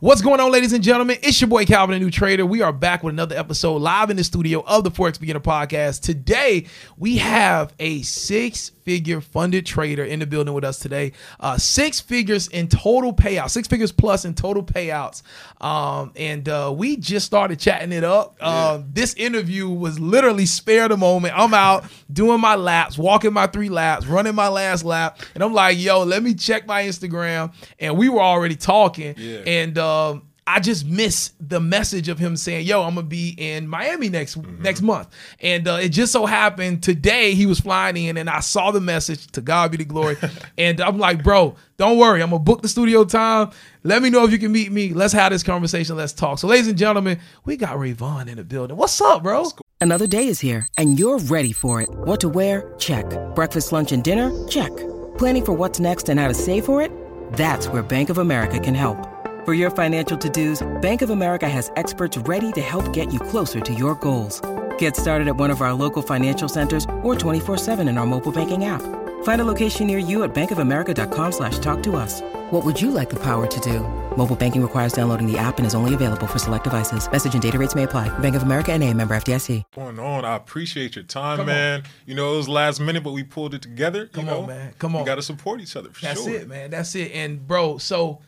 What's going on, ladies and gentlemen? It's your boy Calvin, a new trader. We are back with another episode live in the studio of the Forex Beginner Podcast. Today, we have a six figure funded trader in the building with us today. Uh, six figures in total payouts, six figures plus in total payouts. Um, and uh, we just started chatting it up. Uh, this interview was literally spare the moment. I'm out doing my laps, walking my three laps, running my last lap. And I'm like, yo, let me check my Instagram. And we were already talking. Yeah. And um, I just miss the message of him saying, "Yo, I'm gonna be in Miami next next month," and uh, it just so happened today he was flying in, and I saw the message. To God be the glory, and I'm like, "Bro, don't worry, I'm gonna book the studio time. Let me know if you can meet me. Let's have this conversation. Let's talk." So, ladies and gentlemen, we got Ray Vaughn in the building. What's up, bro? Another day is here, and you're ready for it. What to wear? Check. Breakfast, lunch, and dinner? Check. Planning for what's next and how to save for it? That's where Bank of America can help. For your financial to-dos, Bank of America has experts ready to help get you closer to your goals. Get started at one of our local financial centers or 24-7 in our mobile banking app. Find a location near you at bankofamerica.com slash talk to us. What would you like the power to do? Mobile banking requires downloading the app and is only available for select devices. Message and data rates may apply. Bank of America and a member FDIC. going on. I appreciate your time, Come on. man. You know, it was last minute, but we pulled it together. Come you know? on, man. Come on. We got to support each other for That's sure. it, man. That's it. And bro, so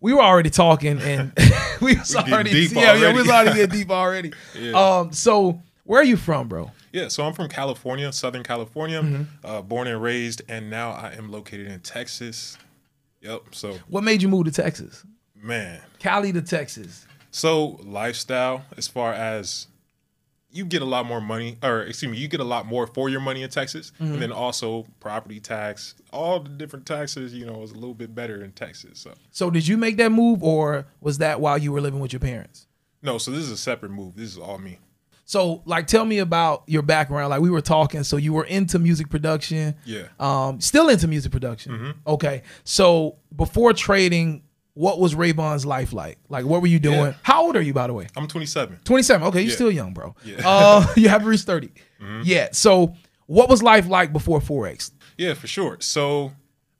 we were already talking, and we was getting already deep yeah, yeah, we already. was already getting deep already. Um, so where are you from, bro? Yeah, so I'm from California, Southern California, Mm-hmm. uh, born and raised, and now I am located in Texas. Yep. So, What made you move to Texas? man, Cali to Texas. so lifestyle as far as you get a lot more money, or excuse me, you get a lot more for your money in Texas, Mm-hmm. and then also property tax, all the different taxes. You know, is a little bit better in Texas. So. So did you make that move, or was that while you were living with your parents? No, so this is a separate move. This is all me. So like, tell me about your background. Like we were talking, so you were into music production. Yeah. Um, still into music production. Okay. So before trading, what was Ray Vaughn's life like? Like, what were you doing? Yeah. How old are you, by the way? I'm 27. 27. Okay, you're Yeah. still young, bro. Yeah. Uh, you haven't reached 30. Yeah. So, what was life like before Forex? Yeah, for sure. So,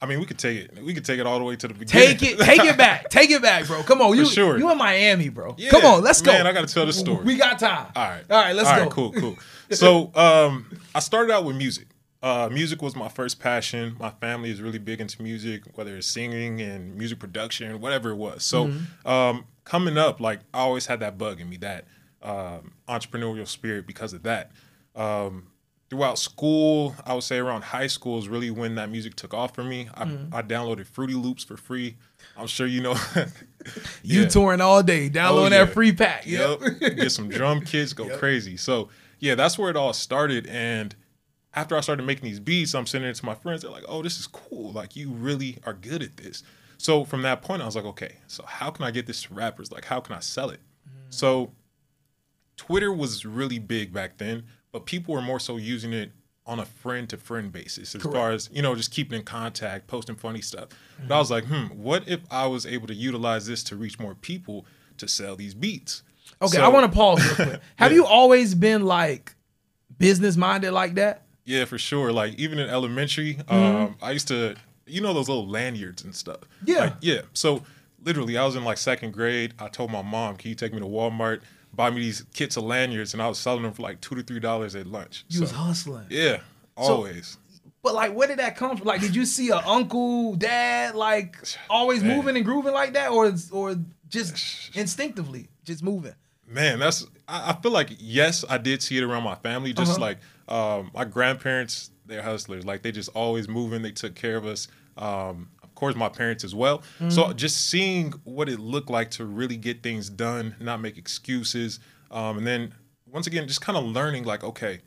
I mean, we could take it. We could take it all the way to the beginning. Take it, take it back, take it back, bro. Come on, you sure. you in Miami, bro. Yeah, Come on, let's go. Man, I got to tell the story. We got time. all right. all right, let's All go. right, cool, cool. So, um, I started out with music. Uh, music was my first passion. My family is really big into music, whether it's singing and music production, whatever it was. So, Mm-hmm. um, coming up, like I always had that bug in me, that um, entrepreneurial spirit because of that. Um, throughout school, I would say around high school is really when that music took off for me. I, Mm-hmm. I downloaded Fruity Loops for free. I'm sure you know. You Yeah. touring all day, downloading Oh, yeah. that free pack. Yep. Yep. Get some drum kits, go crazy. So yeah, that's where it all started. And after I started making these beats, I'm sending it to my friends. They're like, "Oh, this is cool. Like you really are good at this." So from that point, I was like, "Okay, so how can I get this to rappers? Like, how can I sell it?" So Twitter was really big back then, but people were more so using it on a friend to friend basis as far as, you know, just keeping in contact, posting funny stuff. But I was like, hmm, what if I was able to utilize this to reach more people to sell these beats? Okay, So- I want to pause real quick. Have you always been like business minded like that? Yeah, for sure. Like even in elementary, Mm-hmm. um, I used to, you know, those little lanyards and stuff. Yeah. Like, yeah. So literally, I was in like second grade. I told my mom, "Can you take me to Walmart, buy me these kits of lanyards?" And I was selling them for like two to three dollars at lunch. You So, was hustling. yeah, always. But like, where did that come from? Like, did you see a uncle, dad, like always Man. moving and grooving like that, or or just instinctively just moving? Man, that's. I, I feel like yes, I did see it around my family. Just Uh-huh. like um, my grandparents, they're hustlers. Like they just always moving. They took care of us. Um, of course, my parents as well. Mm-hmm. So just seeing what it looked like to really get things done, not make excuses, um, and then once again, just kind of learning like, okay,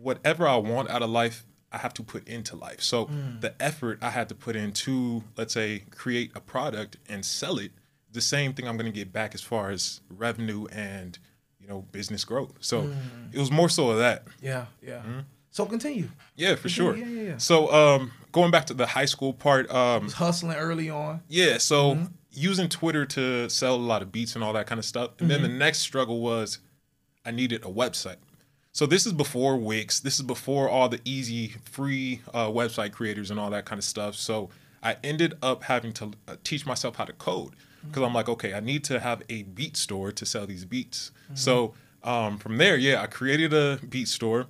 whatever I want out of life, I have to put into life. So Mm. the effort I had to put into, let's say, create a product and sell it, the same thing I'm going to get back as far as revenue and you know business growth. So Mm. it was more so of that. Yeah, yeah. So continue. Yeah, for sure. yeah, yeah, yeah. So um, going back to the high school part, um, Was hustling early on. yeah, so Mm-hmm. using Twitter to sell a lot of beats and all that kind of stuff. And then Mm-hmm. the next struggle was I needed a website. So this is before Wix. This is before all the easy free uh, website creators and all that kind of stuff. So I ended up having to uh, teach myself how to code. because I'm like, okay, I need to have a beat store to sell these beats. So um, from there, yeah, I created a beat store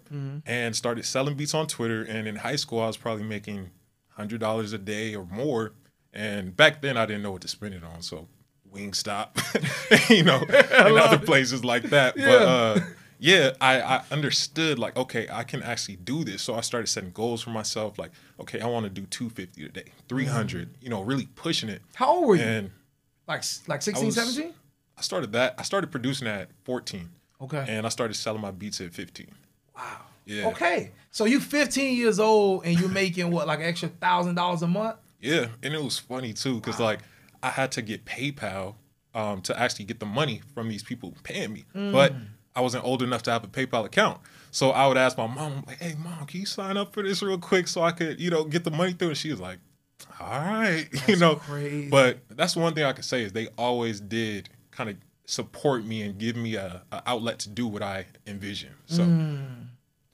and started selling beats on Twitter. And in high school, I was probably making hundred dollars a day or more. And back then, I didn't know what to spend it on, so Wingstop, you know, and other places like that. But uh, yeah, I, I understood like, okay, I can actually do this. So I started setting goals for myself. Like, okay, I want to do 250 a day, 300, you know, really pushing it. How old were you? And like like 16, 17? I started that. I started producing at 14. Okay. And I started selling my beats at 15. Wow. Yeah. Okay. So you 15 years old and you're making what, like an extra thousand dollars a month? Yeah, and it was funny too because like I had to get PayPal um, to actually get the money from these people paying me, but I wasn't old enough to have a PayPal account. So I would ask my mom, like, "Hey, mom, can you sign up for this real quick so I could, you know, get the money through?" And she was like, "All right, you know." crazy. But that's one thing I can say is they always did kind of support me and give me a, a outlet to do what I envision. So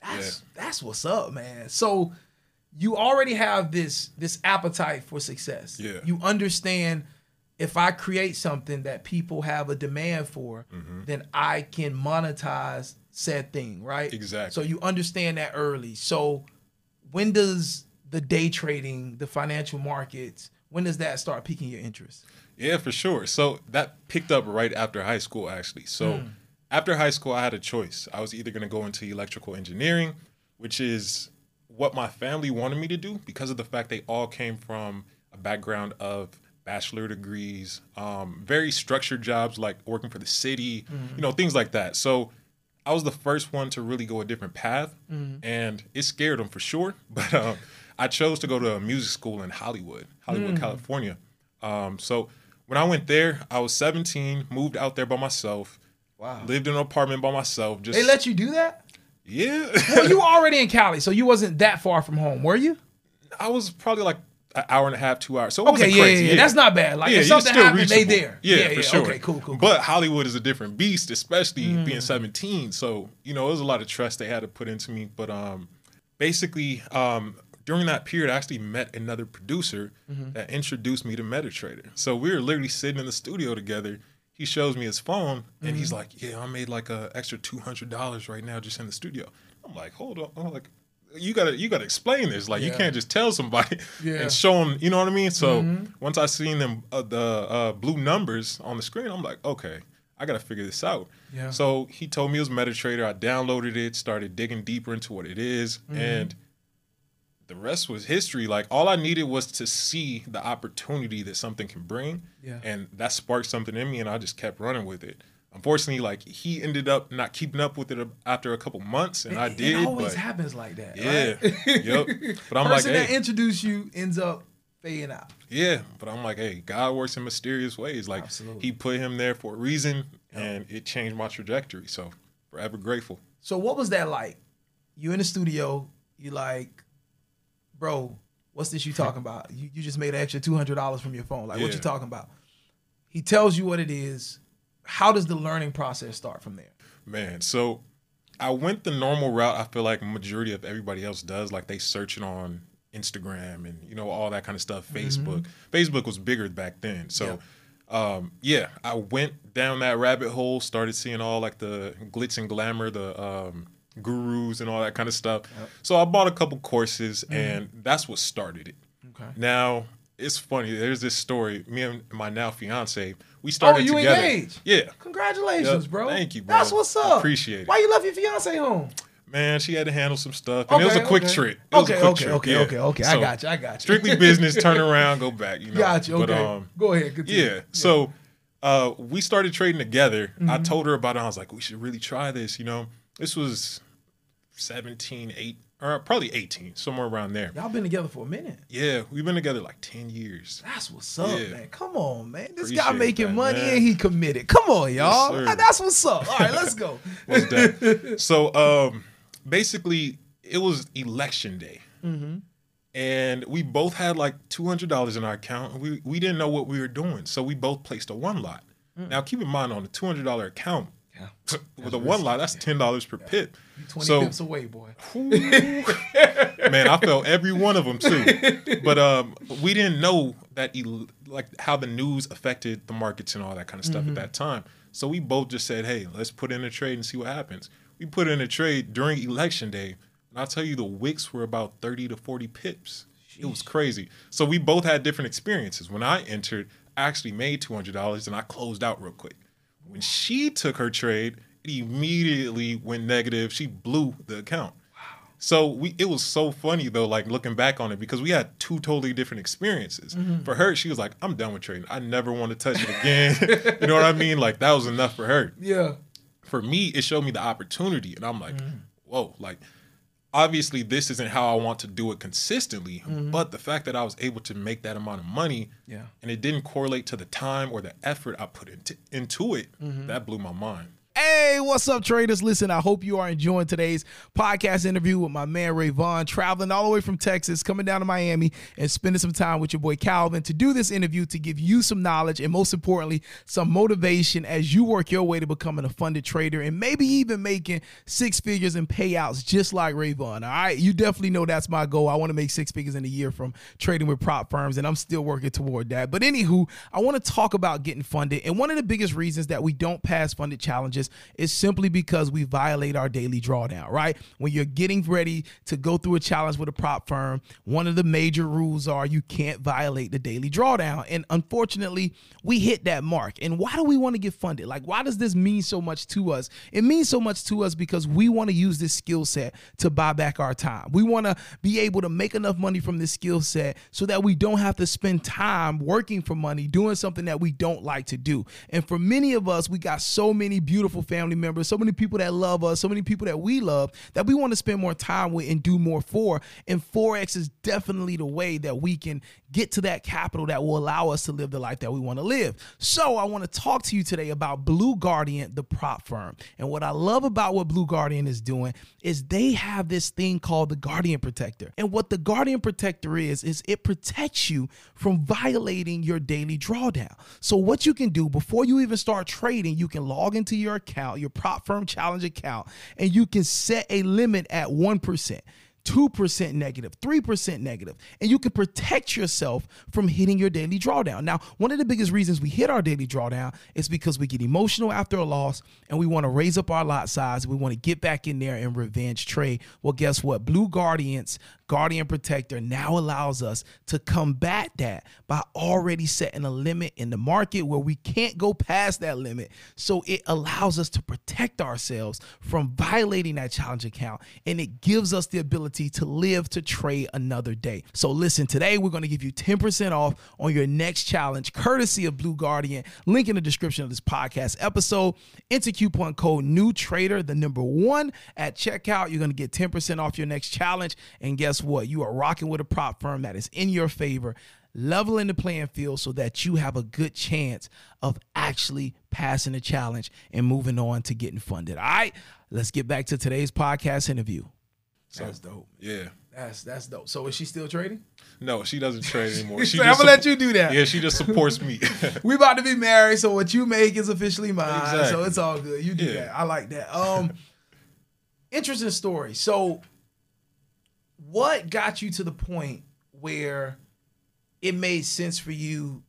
That's that's what's up, man. So you already have this this appetite for success. Yeah. You understand if I create something that people have a demand for, Mm-hmm. then I can monetize said thing, right? Exactly. So you understand that early. So when does the day trading, the financial markets, when does that start piquing your interest? Yeah, for sure. So that picked up right after high school, actually. So after high school, I had a choice. I was either going to go into electrical engineering, which is what my family wanted me to do because of the fact they all came from a background of bachelor degrees, um, very structured jobs like working for the city, you know, things like that. So I was the first one to really go a different path, and it scared them for sure. But um, I chose to go to a music school in Hollywood, Hollywood, California. Um, so when I went there, I was 17, moved out there by myself. Wow. Lived in an apartment by myself. Just They let you do that? yeah. Well, you were already in Cali, so you wasn't that far from home, were you? I was probably like an hour and a half, two hours. So Okay, yeah, crazy. yeah, yeah. That's not bad. Like if something happened, they there. Yeah, Yeah, for yeah. sure. Okay, cool, cool, cool. But Hollywood is a different beast, especially Mm. being 17. So you know, it was a lot of trust they had to put into me. But um, basically, um, during that period, I actually met another producer Mm-hmm. that introduced me to MetaTrader. So we were literally sitting in the studio together. He shows me his phone, and he's Mm-hmm. like, "Yeah, I made like a extra two hundred dollars right now just in the studio." I'm like, "Hold on," I'm like. You gotta, you gotta explain this. Like, you can't just tell somebody Yeah. Mm-hmm. and show them. You know what I mean? So once I seen them, uh, the uh, blue numbers on the screen, I'm like, okay, I gotta figure this out. Yeah. So he told me it was MetaTrader. I downloaded it, started digging deeper into what it is, Mm-hmm. and the rest was history. Like all I needed was to see the opportunity that something can bring, Yeah. and that sparked something in me, and I just kept running with it. Unfortunately, like he ended up not keeping up with it after a couple months, and I did. It always but happens like that. yeah, right? yep. But I'm like, Person that hey, introduced you ends up fading out. yeah. But I'm like, hey, God works in mysterious ways. Like Absolutely. He put him there for a reason, and it changed my trajectory. So forever grateful. So what was that like? You in the studio, you like, bro, what's this you talking about? You, you just made an extra two hundred dollars from your phone. Like, what you talking about? He tells you what it is. How does the learning process start from there? Man, so I went the normal route. I feel like majority of everybody else does. Like they search it on Instagram and you know all that kind of stuff. Facebook. Facebook was bigger back then. So um, yeah, I went down that rabbit hole. Started seeing all like the glitz and glamour, the um, gurus and all that kind of stuff. So I bought a couple courses, and that's what started it. Okay. Now it's funny. There's this story. Me and my now fiance, we started Oh, you together. engaged? Yeah. Congratulations, Yep. bro. Thank you, bro. That's what's up. Appreciate it. Why you left your fiance home? Man, she had to handle some stuff, and it was a quick okay. trip. It Okay, okay, trip. okay, yeah. okay, okay. I So, got you. I got you. Strictly business. Turn around, go back. You know. Got you. But, Okay. um, Go ahead. Continue. yeah. So uh, we started trading together. I Mm-hmm. told her about it. I was like, we should really try this. You know, this was 17, 8, or probably 18, somewhere around there. Y'all been together for a minute. Yeah, we've been together like 10 years. That's what's up, Yeah. man. Come on, man. This Appreciate guy making that, money man. and he committed. Come on, y'all. sir. That's what's up. All right, let's go. so um, basically, it was election day, Mm-hmm. and we both had like two hundred dollars in our account. We we didn't know what we were doing, so we both placed a one lot. Mm. Now, keep in mind on the two hundred dollar account, With a one lot, that's ten dollars per pip. Twenty So pips away, boy. man, I felt every one of them too. But um, we didn't know that el- like how the news affected the markets and all that kind of stuff Mm-hmm. at that time. So we both just said, "Hey, let's put in a trade and see what happens." We put in a trade during election day, and I'll tell you, the wicks were about thirty to forty pips. It was crazy. So we both had different experiences. When I entered, I actually made two hundred dollars, and I closed out real quick. When she took her trade, it immediately went negative. She blew the account. So we it was so funny though, like looking back on it, because we had two totally different experiences. Mm-hmm. For her, she was like, I'm done with trading. I never want to touch it again. you know what I mean? Like that was enough for her. Yeah. For me, it showed me the opportunity. And I'm like, mm-hmm. whoa, like obviously this isn't how I want to do it consistently. Mm-hmm. But the fact that I was able to make that amount of money Yeah. and it didn't correlate to the time or the effort I put into into it, mm-hmm. that blew my mind. Hey, what's up, traders? Listen, I hope you are enjoying today's podcast interview with my man Ray Vaughn, traveling all the way from Texas, coming down to Miami, and spending some time with your boy Calvin to do this interview to give you some knowledge and, most importantly, some motivation as you work your way to becoming a funded trader and maybe even making six figures in payouts just like Ray Vaughn. All right, you definitely know that's my goal. I want to make six figures in a year from trading with prop firms, and I'm still working toward that. But anywho, I want to talk about getting funded, and one of the biggest reasons that we don't pass funded challenges is simply because we violate our daily drawdown, right? When you're getting ready to go through a challenge with a prop firm, one of the major rules are you can't violate the daily drawdown. And unfortunately, we hit that mark. And why do we want to get funded? Like, why does this mean so much to us? It means so much to us because we want to use this skill set to buy back our time. We want to be able to make enough money from this skill set so that we don't have to spend time working for money doing something that we don't like to do. And for many of us, we got so many beautiful family members, so many people that love us, so many people that we love that we want to spend more time with and do more for. And Forex is definitely the way that we can get to that capital that will allow us to live the life that we want to live. So I want to talk to you today about Blue Guardian, the prop firm. And what I love about what Blue Guardian is doing is they have this thing called the Guardian Protector. And what the Guardian Protector is, is it protects you from violating your daily drawdown. So what you can do before you even start trading, you can log into your account, your prop firm challenge account, and you can set a limit at 1%. 2% negative, 3% negative, and you can protect yourself from hitting your daily drawdown. Now, one of the biggest reasons we hit our daily drawdown is because we get emotional after a loss and we want to raise up our lot size. We want to get back in there and revenge trade. Well, guess what? Blue Guardians, Guardian Protector now allows us to combat that by already setting a limit in the market where we can't go past that limit. So it allows us to protect ourselves from violating that challenge account and it gives us the ability to live to trade another day. So listen, today we're going to give you 10% off on your next challenge courtesy of Blue Guardian. Link in the description of this podcast episode. Enter coupon code new trader, the number 1 at checkout. You're going to get 10% off your next challenge and guess what? You are rocking with a prop firm that is in your favor leveling the playing field so that you have a good chance of actually passing the challenge and moving on to getting funded. All right, let's get back to today's podcast interview. That's dope. Yeah. That's that's dope. So is she still trading? No, she doesn't trade anymore. She I'm gonna let you do that. Yeah, she just supports me. We about to be married, so what you make is officially mine. So it's all good. You do Yeah. that. I like that. Um, interesting story. So, what got you to the point where it made sense for you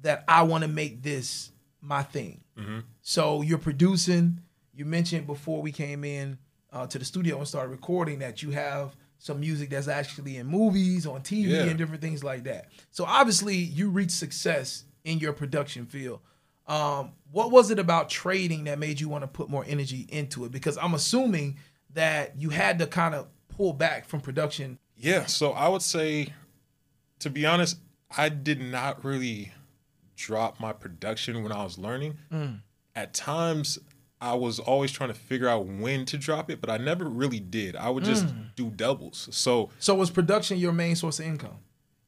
that I want to make this my thing? Mm-hmm. So you're producing. You mentioned before we came in uh, to the studio and started recording that you have some music that's actually in movies, on TV, Yeah. and different things like that. So obviously, you reached success in your production field. Um, what was it about trading that made you want to put more energy into it? Because I'm assuming that you had to kind of pull back from production. Yeah, so I would say, to be honest, I did not really drop my production when I was learning. At times, I was always trying to figure out when to drop it, but I never really did. I would just do doubles. So So was production your main source of income?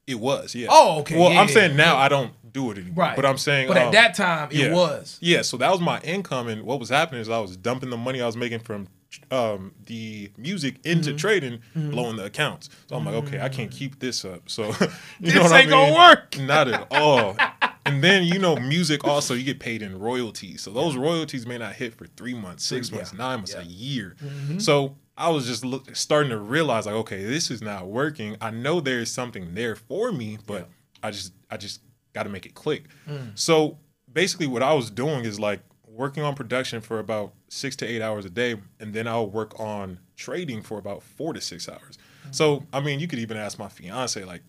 it was, yeah. Oh, okay, Well, yeah, I'm yeah, saying yeah. now I don't do it anymore. Right. But I'm saying, But at um, that time, it was. Yeah, so that was my income, and what was happening is I was dumping the money I was making from um, the music into Mm-hmm. trading, blowing the accounts. So I'm like, okay, I can't keep this up. So you This know what I ain't gonna work. Not at all. and then you know, music also you get paid in royalties. So those royalties may not hit for three months, six Yeah. months, nine months, Yeah. a year. Mhm. So I was just look, starting to realize like, okay, this is not working. I know there is something there for me, but I just I just got to make it click. Mm. So basically, what I was doing is like working on production for about six to eight hours a day, and then I'll work on trading for about four to six hours. Mm. So I mean, you could even ask my fiance like.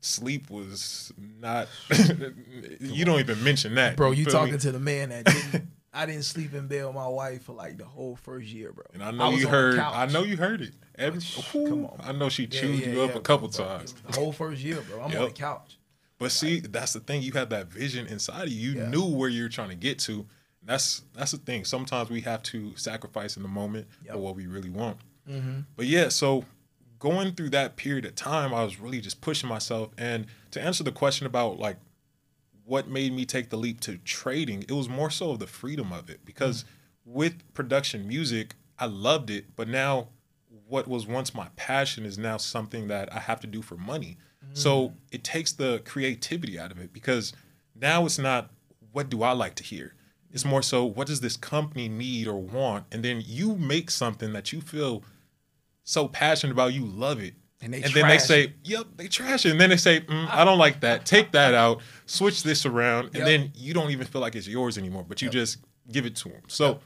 Sleep was not. you don't even mention that, Bro, you feel me? talking to the man that didn't. I didn't sleep in bed with my wife for like the whole first year, bro. And I know was you heard. I know you heard it. Every, Come on. I know she chewed yeah, you up yeah, a couple bro. times. The whole first year, bro. I'm on Yep. the couch. But see, that's the thing. You had that vision inside of you. You Yeah. knew where you're trying to get to. That's that's the thing. Sometimes we have to sacrifice in the moment Yep. for what we really want. Mm-hmm. But yeah, so going through that period of time, I was really just pushing myself. And to answer the question about like what made me take the leap to trading, it was more so of the freedom of it. Because with production music, I loved it, but now what was once my passion is now something that I have to do for money. So it takes the creativity out of it because now it's not what do I like to hear? It's more so what does this company need or want? And then you make something that you feel so passionate about, you love it. And they and then they say, "Yep, they trash it." And then they say, mm, "I don't like that. Take that out. Switch this around." And Yep. then you don't even feel like it's yours anymore, but you Yep. just give it to them. So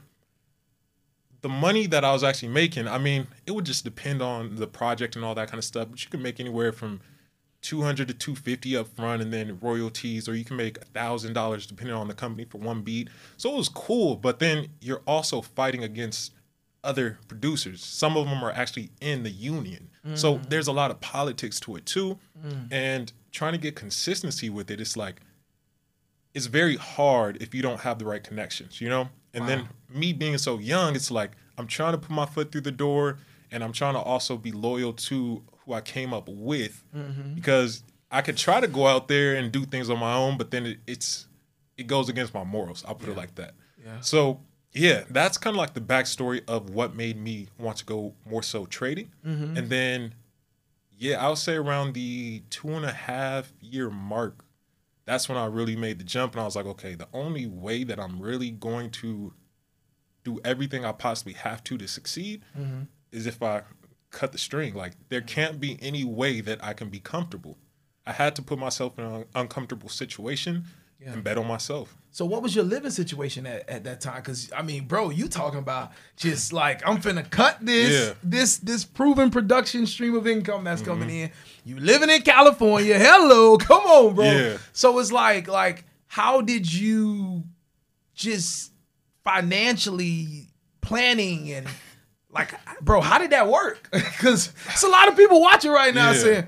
the money that I was actually making, I mean, it would just depend on the project and all that kind of stuff. But you can make anywhere from two hundred to two fifty up front, and then royalties, or you can make thousand dollars depending on the company for one beat. So it was cool, but then you're also fighting against other producers. Some of them are actually in the union, so mm. there's a lot of politics to it too. Mm. And trying to get consistency with it, it's like it's very hard if you don't have the right connections, you know? And then me being so young, it's like I'm trying to put my foot through the door and I'm trying to also be loyal to who I came up with because I could try to go out there and do things on my own, but then it, it's it goes against my morals. I'll put it like that. Yeah. So yeah, that's kind of like the backstory of what made me want to go more so trading. Mm-hmm. And then yeah, I'll say around the two and a half year mark, that's when I really made the jump. And I was like, okay, the only way that I'm really going to do everything I possibly have to to succeed Mm-hmm. is if I cut the string. Like, there can't be any way that I can be comfortable. I had to put myself in an uncomfortable situation Yeah. and bet on myself. So what was your living situation at, at that time? Because I mean, bro, you talking about just like I'm finna cut this Yeah. Mm-hmm. this this proven production stream of income that's coming in. You living in California? Hello, come on, bro. Yeah. So it's like like how did you just financially planning and like, bro, how did that work? Because it's a lot of people watching right now Yeah. saying.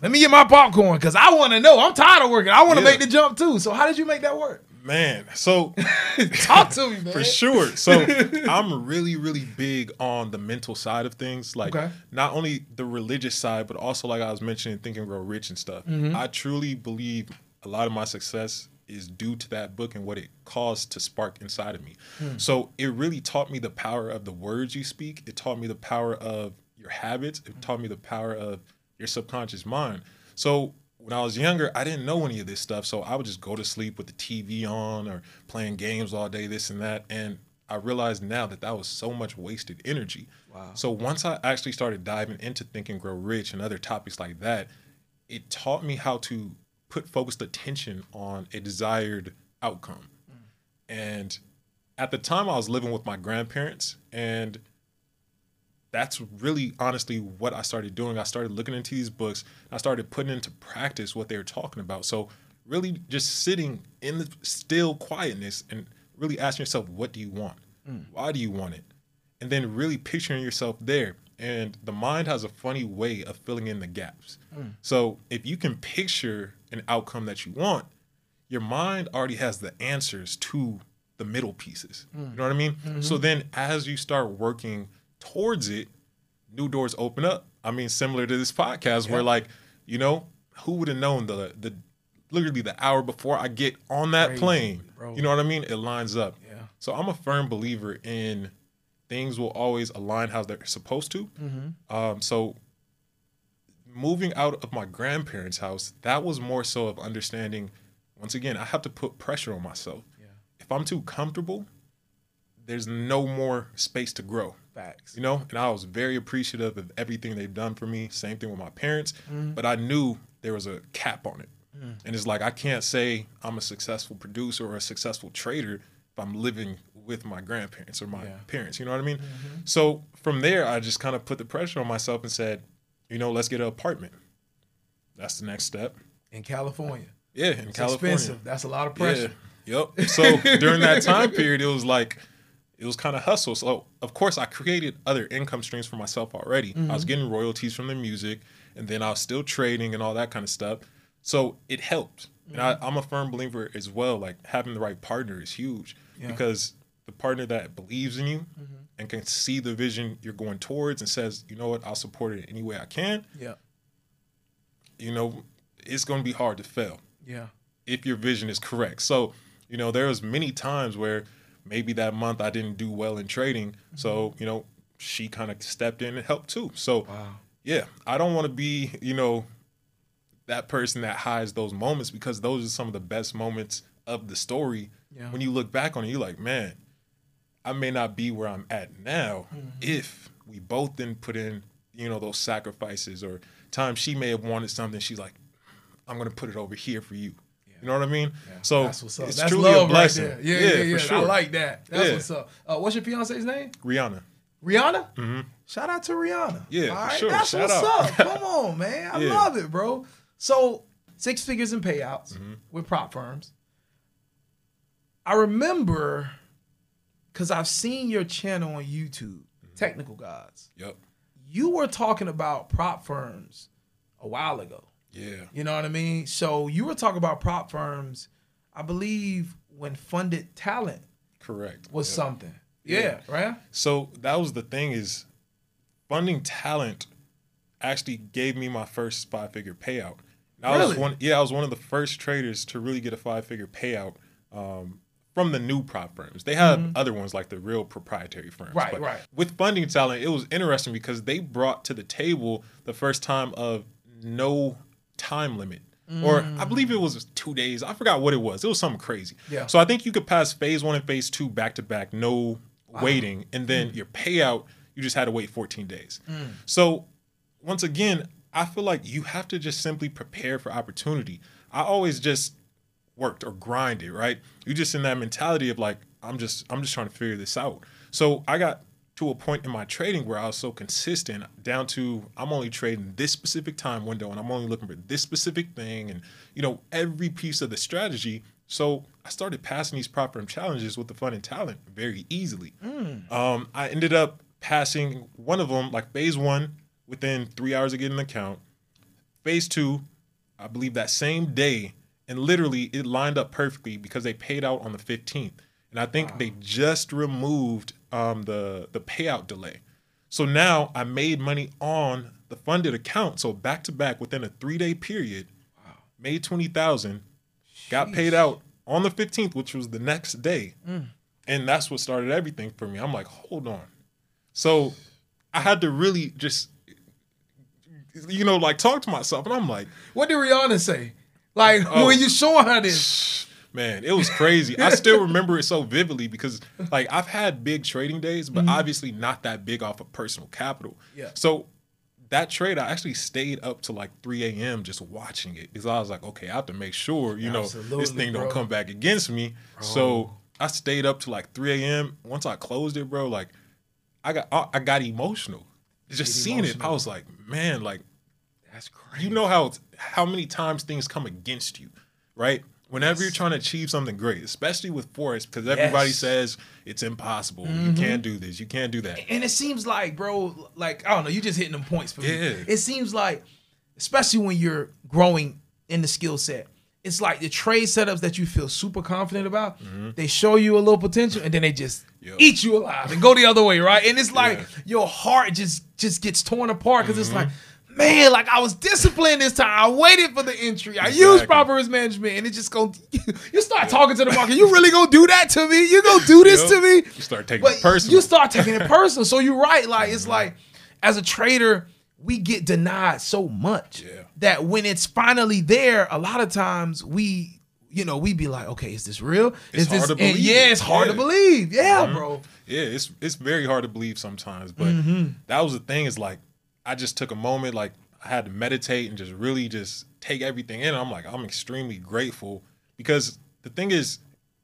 Let me get my popcorn because I want to know. I'm tired of working. I want to Yeah. make the jump too. So how did you make that work? Man, so Talk to me, man. for sure. So I'm really, really big on the mental side of things. Like Okay. not only the religious side, but also like I was mentioning, Think and Grow Rich and stuff. Mm-hmm. I truly believe a lot of my success is due to that book and what it caused to spark inside of me. Hmm. So it really taught me the power of the words you speak. It taught me the power of your habits. It taught me the power of your subconscious mind. So when I was younger, I didn't know any of this stuff. So I would just go to sleep with the TV on or playing games all day, this and that. And I realized now that that was so much wasted energy. Wow. So once I actually started diving into Think and Grow Rich and other topics like that, it taught me how to put focused attention on a desired outcome. And at the time, I was living with my grandparents, and that's really honestly what I started doing. I started looking into these books. I started putting into practice what they were talking about. So really, just sitting in the still quietness and really asking yourself, what do you want? Mm. Why do you want it? And then really picturing yourself there. And the mind has a funny way of filling in the gaps. Mm. So if you can picture an outcome that you want, your mind already has the answers to the middle pieces. You know what I mean? So then as you start working towards it, new doors open up. I mean, similar to this podcast where like, you know, who would have known the the literally the hour before I get on that Crazy, plane. bro. You know what I mean? It lines up. Yeah. So I'm a firm believer in things will always align how they're supposed to. Mm-hmm. Um, so moving out of my grandparents' house, that was more so of understanding once again, I have to put pressure on myself. If I'm too comfortable, there's no more space to grow. Facts. You know, and I was very appreciative of everything they've done for me. Same thing with my parents, Mm-hmm. but I knew there was a cap on it. Mm. And it's like I can't say I'm a successful producer or a successful trader if I'm living with my grandparents or my Yeah. Mm-hmm. parents. You know what I mean? So from there, I just kind of put the pressure on myself and said, you know, let's get an apartment. That's the next step. In California. Yeah, in It's California. expensive. That's a lot of pressure. Yeah. Yep. So during that time period, it was like it was kind of hustle. So of course, I created other income streams for myself already. I Mm-hmm. was getting royalties from the music, and then I was still trading and all that kind of stuff. So it helped. And I, Mm-hmm. I'm a firm believer as well. Like having the right partner is huge Yeah. because the partner that believes in you Mm-hmm. And can see the vision you're going towards and says, you know what, I'll support it any way I can. Yeah. You know, it's going to be hard to fail Yeah. if your vision is correct. So, you know, there was many times where maybe that month I didn't do well in trading. Mm-hmm. So, you know, she kind of stepped in and helped too. So, Wow. yeah, I don't want to be, you know, that person that hides those moments because those are some of the best moments of the story. Yeah. When you look back on it, you're like, man, I may not be where I'm at now Mm-hmm. if we both didn't put in, you know, those sacrifices or times she may have wanted something. She's like, I'm gonna put it over here for you. You know what I mean? So That's what's up. it's That's truly love a blessing. right there. Yeah, yeah, yeah. for sure. I like that. That's Yeah. what's up. Uh, what's your fiance's name? Rihanna. Rihanna. Shout out to Rihanna. Mm-hmm. Yeah, All for sure. that's Shout what's out. up. Come on, man. I Yeah. love it, bro. So six figures in payouts Mm-hmm. with prop firms. I remember because I've seen your channel on YouTube, Mm-hmm. Technical Gods. Yep. You were talking about prop firms a while ago. Yeah. You know what I mean? So you were talking about prop firms, I believe, when Funding Talent Correct. was Yep. something. Yeah, right? So that was the thing is Funding Talent actually gave me my first five figure payout. I was Really? one yeah, I was one of the first traders to really get a five figure payout um, from the new prop firms. They have other ones like the real proprietary firms. Mm-hmm. Right, but right. With Funding Talent, it was interesting because they brought to the table the first time of no time limit. Or I believe it was two days. I forgot what it was. It was something crazy. Yeah. So I think you could pass phase one and phase two back to back, no waiting, and Mm. then your payout you just had to wait 14 days. So once again, I feel like you have to just simply prepare for opportunity. I always just worked or grinded, right? You're just in that mentality of like, I'm just I'm just trying to figure this out. So I got to a point in my trading where I was so consistent down to I'm only trading this specific time window and I'm only looking for this specific thing and you know every piece of the strategy. So I started passing these prop firm challenges with the Funding Talent very easily. Um, I ended up passing one of them like phase one within three hours of getting an account. Phase two, I believe that same day, and literally it lined up perfectly because they paid out on the 15th. And I think they just removed um, the the payout delay. So now I made money on the funded account. So back to back within a three day period, made twenty thousand, got paid out on the 15th, which was the next day. And that's what started everything for me. I'm like, hold on. So I had to really just you know, like talk to myself. And I'm like, What did Rihanna say? Like Oh. when you showing her this? Man, it was crazy. I still remember it so vividly because like I've had big trading days, but obviously not that big off of personal capital. Mm-hmm. Yeah. So that trade, I actually stayed up to like 3 a.m. just watching it because I was like, okay, I have to make sure, you know, this Absolutely, thing don't come back against me. So I stayed up to like 3 a.m. Once I closed it, bro, like I got I, I got emotional. Just seeing it, I was like, man, like That's crazy. you know how how many times things come against you, right? Whenever you're trying to achieve something great, especially with forex, because everybody Yes. says it's impossible. You mm-hmm. can't do this. You can't do that. And it seems like, bro, like I don't know, you just hitting them points for me. It seems like, especially when you're growing in the skill set, it's like the trade setups that you feel super confident about. Mm-hmm. They show you a little potential, and then they just Yep. eat you alive and go the other way, right? And it's like Yeah. your heart just just gets torn apart because it's mm-hmm. like. Man, like I was disciplined this time. I waited for the entry. I used proper risk management, and it just go. You start talking to the market. You really gonna do that to me? You gonna do this Yep. to me? You start taking But it personal. you start taking it personal. So you're right. Like it's like as a trader, we get denied so much Yeah. that when it's finally there, a lot of times we you know, we'd be like, okay, is this real? It's is this, hard to and believe yeah, it's hard to believe. Yeah, Mhm. bro. Yeah, it's it's very hard to believe sometimes, but Mm-hmm. that was the thing. Is like I just took a moment, like I had to meditate and just really just take everything in. I'm like I'm extremely grateful because the thing is,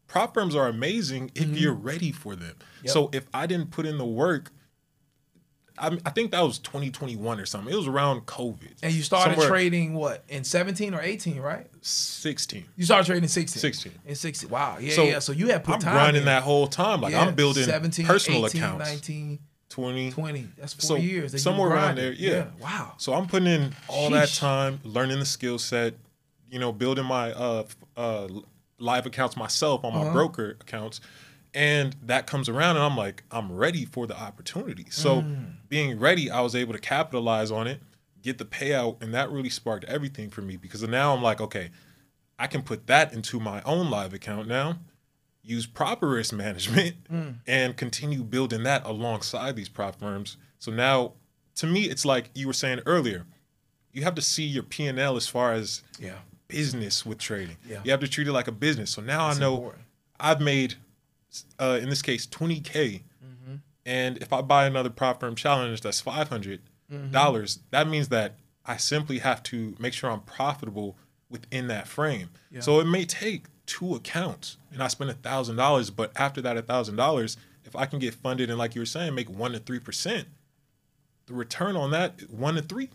prop firms are amazing if Mm-hmm. you're ready for them. So if I didn't put in the work. I, I think that was 2021 or something. It was around COVID. And you started Somewhere- trading what in 17 or 18, right? 16. You started trading in 16. 16. In 16. Wow. Yeah, So, yeah. So you had put I'm time grinding in. that whole time. Like Yeah, I'm building 17, personal 18, accounts. 19, 20, 20. That's four So, years. that somewhere around there, yeah. Wow. So I'm putting in all that time, learning the skill set, you know, building my uh, uh, live accounts myself on my Uh-huh. broker accounts. And that comes around, and I'm like, I'm ready for the opportunity. So, Mm. being ready, I was able to capitalize on it, get the payout, and that really sparked everything for me because now I'm like, okay, I can put that into my own live account now, use proper risk management, Mm. and continue building that alongside these prop firms. So now, to me, it's like you were saying earlier, you have to see your P and L as far as Yeah. business with trading. Yeah. You have to treat it like a business. So now That's I know important. I've made, uh, in this case, 20K. Mm-hmm. And if I buy another prop firm challenge that's $500, dollars Mm-hmm. that means that I simply have to make sure I'm profitable within that frame. Yeah. So it may take two accounts and I spend a $1,000, but after that a $1,000, if I can get funded and like you were saying, make one to 3%, the return on that, one to three.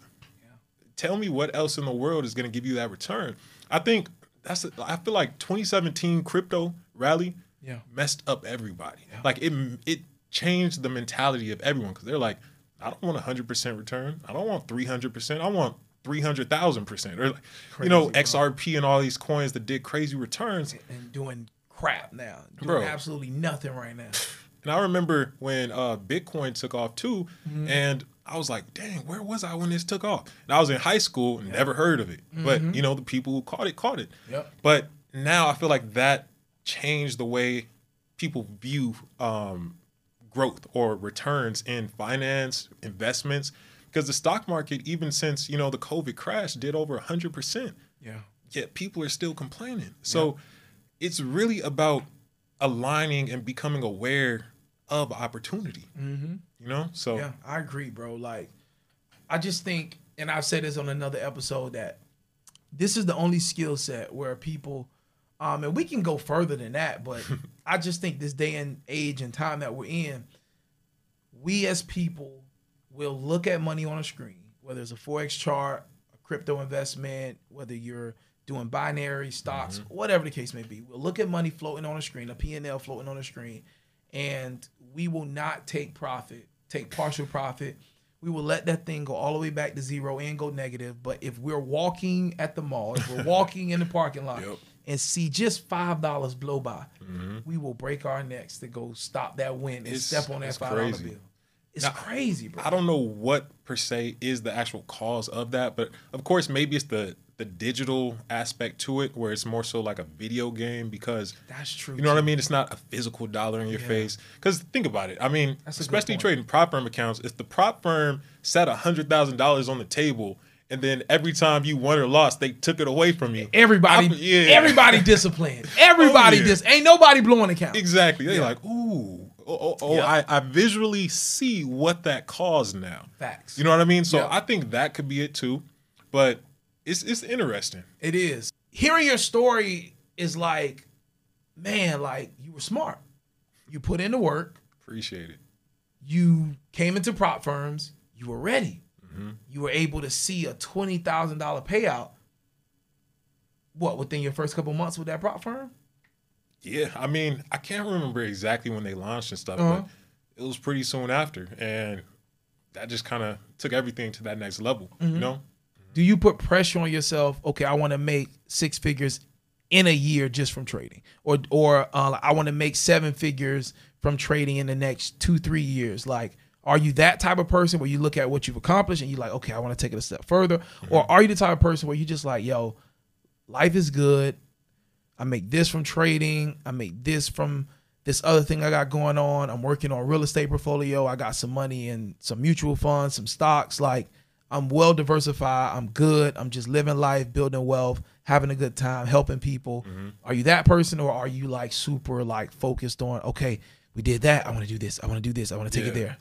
Tell me what else in the world is going to give you that return. I think that's, I feel like 2017 crypto rally Yeah. messed up everybody. Like it it changed the mentality of everyone because they're like, I don't want a hundred percent return. I don't want three hundred percent. I want three hundred thousand percent. Or like, you know, XRP and all these coins that did crazy returns. And doing crap now. Doing Bro. absolutely nothing right now. And I remember when uh, Bitcoin took off too, Mm-hmm. and I was like, dang, where was I when this took off? And I was in high school, and never heard of it. But you know, the people who caught it caught it. Mm-hmm. Yep. But now I feel like that changed the way people view um, growth or returns in finance, investments, because the stock market, even since you know the COVID crash, did over hundred percent. Yeah. Yet people are still complaining. So it's really about aligning and becoming aware of opportunity. Mm-hmm. You know, so Yeah, I agree, bro. Like, I just think, and I've said this on another episode that this is the only skill set where people, um, and we can go further than that, but I just think this day and age and time that we're in, we as people will look at money on a screen, whether it's a forex chart, a crypto investment, whether you're doing binary stocks, mm-hmm. whatever the case may be. We'll look at money floating on a screen, a P&L floating on a screen, and we will not take profit, take partial profit. We will let that thing go all the way back to zero and go negative. But if we're walking at the mall, if we're walking in the parking lot Yep. and see just five dollars blow by, mm-hmm. we will break our necks to go stop that win and It's- step on that five dollar bill. It's Now, crazy, bro. I don't know what per se is the actual cause of that, but of course maybe it's the the digital aspect to it where it's more so like a video game because That's true. You know what I mean? It's not a physical dollar in your Yeah. face. Because think about it. I mean, That's especially trading prop firm accounts, if the prop firm set a hundred thousand dollars on the table, and then every time you won or lost, they took it away from you. Everybody, I- yeah. everybody disciplined. Oh, everybody yeah. dis. Ain't nobody blowing account. Exactly. They're Yeah. like, ooh, oh, oh, oh Yeah. I, I visually see what that caused now. Facts. You know what I mean? So Yeah. I think that could be it too. But it's it's interesting. It is. Hearing your story is like, man, like you were smart. You put in the work. Appreciate it. You came into prop firms. You were ready. Mm-hmm. You were able to see a twenty thousand dollar payout. What within your first couple months with that prop firm? Yeah, I mean, I can't remember exactly when they launched and stuff, Uh-huh. but it was pretty soon after, and that just kind of took everything to that next level. Mm-hmm. You know, Do you put pressure on yourself? Okay, I want to make six figures in a year just from trading, or or uh, I want to make seven figures from trading in the next two three years. Like, are you that type of person where you look at what you've accomplished and you're like, okay, I want to take it a step further, or are you the type of person where you just like, yo, life is good. I make this from trading. I make this from this other thing I got going on. I'm working on real estate portfolio. I got some money in some mutual funds, some stocks. Like I'm well diversified. I'm good. I'm just living life, building wealth, having a good time, helping people. Mm-hmm. Are you that person, or are you like super like focused on? Okay, we did that. I want to do this. I want to do this. I want to take it there.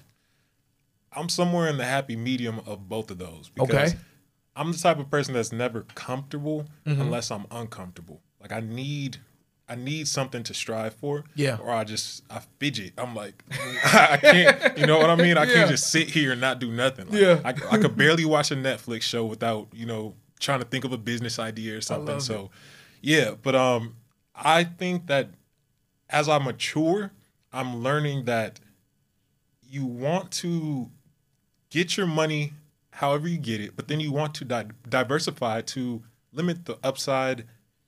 I'm somewhere in the happy medium of both of those. Because Okay. I'm the type of person that's never comfortable Mm-hmm. unless I'm uncomfortable. Like I need I need something to strive for. Yeah. Or I just I fidget. I'm like I can't you know what I mean? I Yeah. can't just sit here and not do nothing. Like, Yeah. I, I could barely watch a Netflix show without, you know, trying to think of a business idea or something. So yeah, but um I think that as I mature, I'm learning that you want to get your money however you get it, but then you want to di- diversify to limit the upside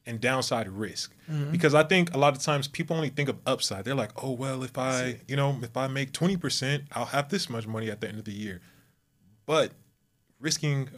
and downside risk. Mm-hmm. Because I think a lot of times people only think of upside. They're like, "Oh, well, if I, you know, if I make 20%, I'll have this much money at the end of the year." But risking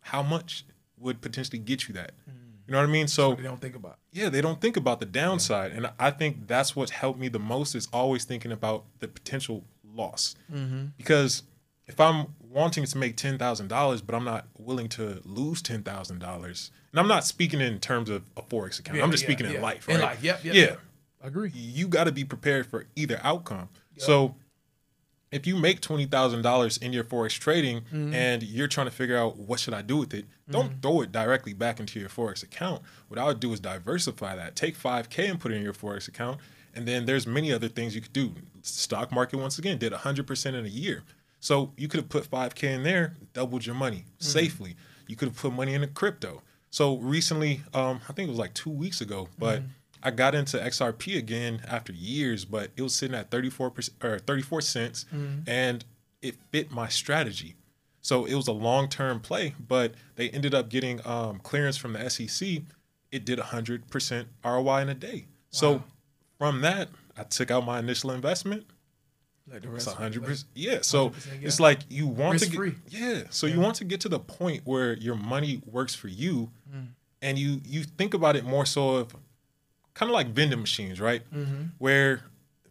how much would potentially get you that? Mm-hmm. You know what I mean? So They don't think about. yeah, they don't think about the downside, and I think that's what's helped me the most is always thinking about the potential loss. Mm-hmm. Because if I'm wanting to make ten thousand dollars, but I'm not willing to lose ten thousand dollars, and I'm not speaking in terms of a forex account. Yeah, I'm just yeah, speaking yeah. in life. In right? life, yep, yep, yeah. yep. I agree. You got to be prepared for either outcome. So if you make twenty thousand dollars in your forex trading Mm-hmm. and you're trying to figure out what should I do with it, don't throw it directly back into your forex account. What I would do is diversify that. Take five k and put it in your forex account, and then there's many other things you could do. Stock market once again did hundred percent in a year, so you could have put five k in there, doubled your money safely. You could have put money into crypto. So recently, um, I think it was like two weeks ago, but I got into XRP again after years, but it was sitting at 34 or 34 cents and it fit my strategy. So it was a long-term play, but they ended up getting um, clearance from the SEC. It did 100% ROI in a day. So from that, I took out my initial investment. Like the It's rest. hundred percent. Yeah. So yeah. it's like you want to Risk-free. get yeah. So you want to get to the point where your money works for you, Mm. and you you think about it more so of kind of like vending machines, right? Mm-hmm. Where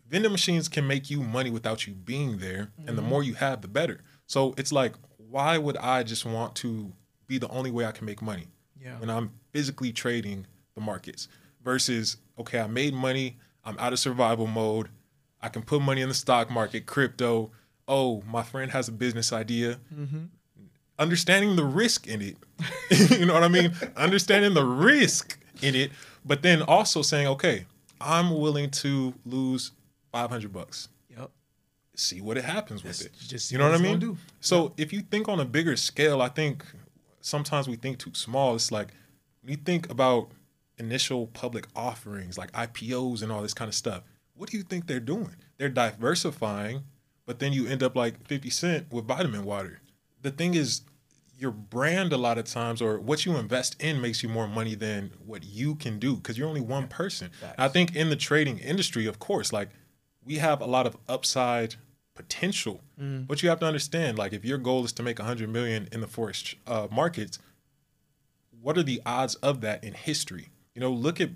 vending machines can make you money without you being there, and the Mm-hmm. more you have, the better. So it's like, why would I just want to be the only way I can make money? Yeah. When I'm physically trading the markets versus okay, I made money, I'm out of survival mode. I can put money in the stock market, crypto. Oh, my friend has a business idea. Mm-hmm. Understanding the risk in it. you know what I mean? Understanding the risk in it, but then also saying, okay, I'm willing to lose 500 bucks. Yep. See what it happens with it. just you know what I mean? do. So if you think on a bigger scale, I think sometimes we think too small. It's like when you think about initial public offerings, like IPOs and all this kind of stuff. What do you think they're doing? They're diversifying, but then you end up like 50 Cent with vitamin water. The thing is, your brand a lot of times or what you invest in makes you more money than what you can do because you're only one person. I think in the trading industry, of course, like we have a lot of upside potential, but you have to understand, like if your goal is to make 100 million in the forex uh, markets, what are the odds of that in history? You know, look at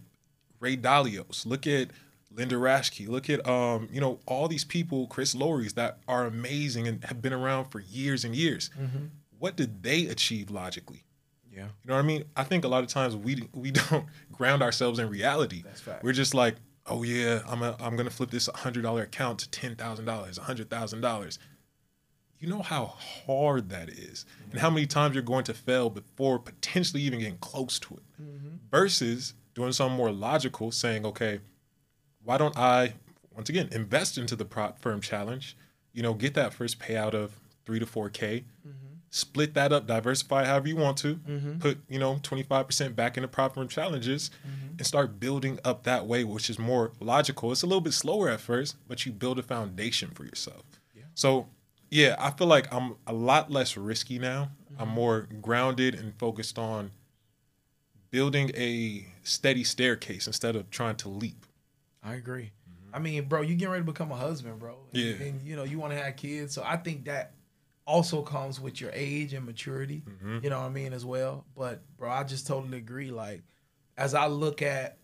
Ray Dalios, look at Linda Raschke, look at um, you know, all these people, Chris Lori's that are amazing and have been around for years and years. Mm-hmm. What did they achieve logically? Yeah. You know what I mean? I think a lot of times we we don't ground ourselves in reality. That's fact. We're just like, oh yeah, I'm a, I'm gonna flip this hundred dollar account to ten thousand dollars, hundred thousand dollars. You know how hard that is, mm-hmm. and how many times you're going to fail before potentially even getting close to it. Mm-hmm. Versus doing something more logical, saying, okay, why don't I once again invest into the prop firm challenge? You know, get that first payout of three to four k, mm-hmm. split that up, diversify however you want to, mm-hmm. put you know twenty five percent back into prop firm challenges, mm-hmm. and start building up that way, which is more logical. It's a little bit slower at first, but you build a foundation for yourself. So yeah, I feel like I'm a lot less risky now. I'm more grounded and focused on building a steady staircase instead of trying to leap. I agree. I mean, bro, you getting ready to become a husband, bro. And, Yeah. And you know, you want to have kids. So I think that also comes with your age and maturity. You know what I mean, as well. But bro, I just totally agree. Like, as I look at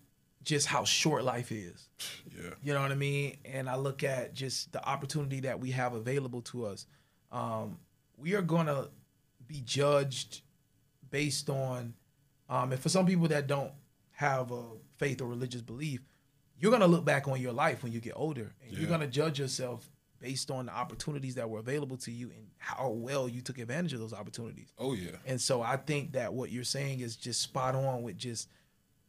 just how short life is, Yeah. you know what I mean, and I look at just the opportunity that we have available to us, um, we are gonna be judged based on um and for some people that don't have a faith or religious belief, you're gonna look back on your life when you get older and you're gonna judge yourself based on the opportunities that were available to you and how well you took advantage of those opportunities. Oh yeah. And so I think that what you're saying is just spot on with just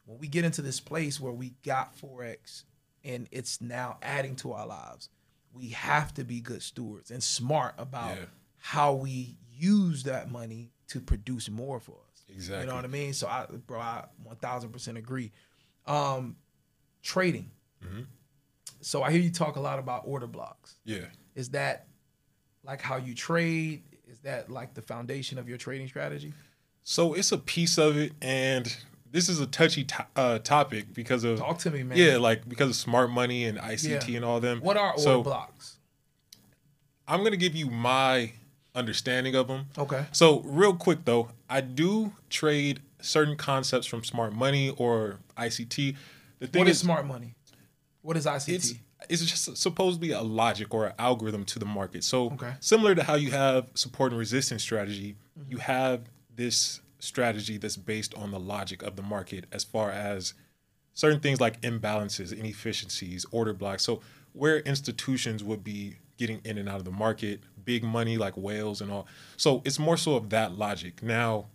when we get into this place where we got Forex and it's now adding to our lives, we have to be good stewards and smart about Yeah. how we use that money to produce more for us. Exactly. You know what I mean? So I bro, I one thousand percent agree. Um trading. Mhm. So I hear you talk a lot about order blocks. Yeah. Is that like how you trade? Is that like the foundation of your trading strategy? So it's a piece of it, and this is a touchy to- uh, topic because of Talk to me, man. yeah, like because of smart money and ICT Yeah. and all them. What are order so blocks? I'm gonna give you my understanding of them. Okay. So real quick though, I do trade certain concepts from smart money or ICT. The thing What is is, smart money? What is ICT? it's it's just supposedly a logic or an algorithm to the market. So Okay. similar to how you have support and resistance strategy, you mm-hmm. have this strategy that's based on the logic of the market as far as certain things like imbalances, inefficiencies, order blocks. So where institutions would be getting in and out of the market, big money like whales and all. So it's more so of that logic. Now,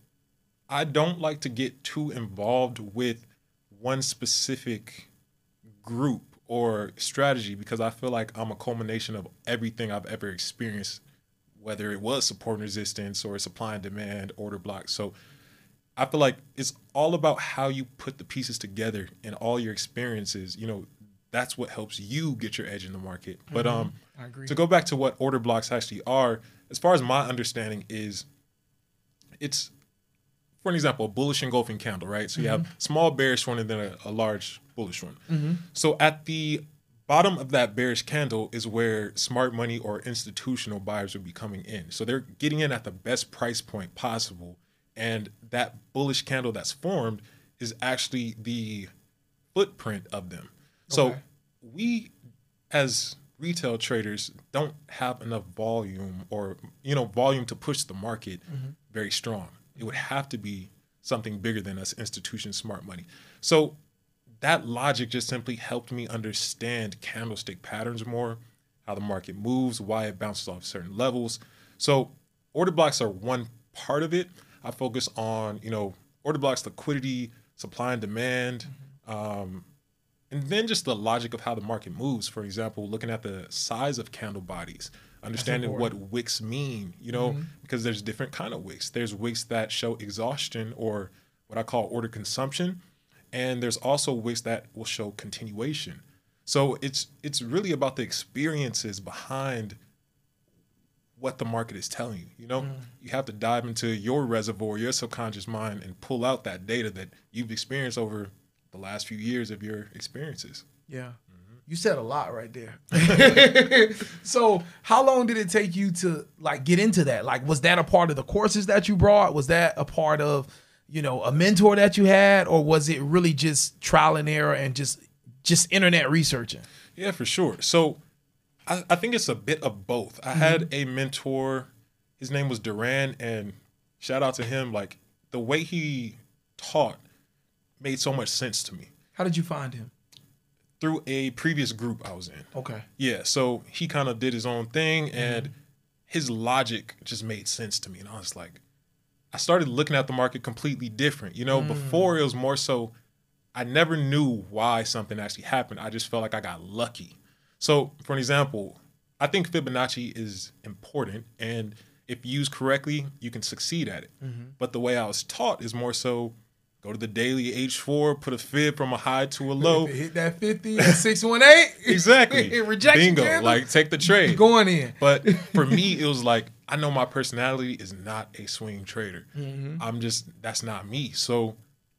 I don't like to get too involved with one specific group or strategy because I feel like I'm a culmination of everything I've ever experienced, whether it was support and resistance or supply and demand, order blocks. So I feel like it's all about how you put the pieces together and all your experiences. You know, that's what helps you get your edge in the market. But um, I agree. to go back to what order blocks actually are, as far as my understanding is, it's for an example, a bullish engulfing candle, right? So you have mm-hmm. small bearish one and then a, a large bullish one. Mm-hmm. So at the bottom of that bearish candle is where smart money or institutional buyers would be coming in. So they're getting in at the best price point possible. And that bullish candle that's formed is actually the footprint of them. So Okay. we as retail traders don't have enough volume or you know volume to push the market mm-hmm. very strong. It would have to be something bigger than us institution smart money. So that logic just simply helped me understand candlestick patterns more, how the market moves, why it bounces off certain levels. So order blocks are one part of it. I focus on, you know, order blocks, liquidity, supply and demand, um, and then just the logic of how the market moves. For example, looking at the size of candle bodies, understanding what wicks mean, you know, mm-hmm. because there's different kind of wicks. There's wicks that show exhaustion or what I call order consumption, and there's also wicks that will show continuation. So it's it's really about the experiences behind what the market is telling you. You know, mm. you have to dive into your reservoir, your subconscious mind, and pull out that data that you've experienced over the last few years of your experiences. Yeah. You said a lot right there. so, how long did it take you to like get into that? Like, was that a part of the courses that you brought? Was that a part of, you know, a mentor that you had, or was it really just trial and error and just just internet researching? Yeah, for sure. So I, I think it's a bit of both. I mm-hmm. had a mentor, his name was Duran, and shout out to him. Like the way he taught made so much sense to me How did you find him? Through a previous group I was in. Okay. Yeah, so he kind of did his own thing, mm-hmm. and his logic just made sense to me. And I was like, I started looking at the market completely different. You know, mm. before it was more so, I never knew why something actually happened. I just felt like I got lucky. So, for an example, I think Fibonacci is important, and if used correctly, you can succeed at it. Mm-hmm. But the way I was taught is more so go to the daily H4, put a fib from a high to a low. Hit that 50 and 618. Exactly. Rejection Bingo. candle. Like take the trade. going in. But for me, it was like I know my personality is not a swing trader. Mm-hmm. I'm just that's not me. So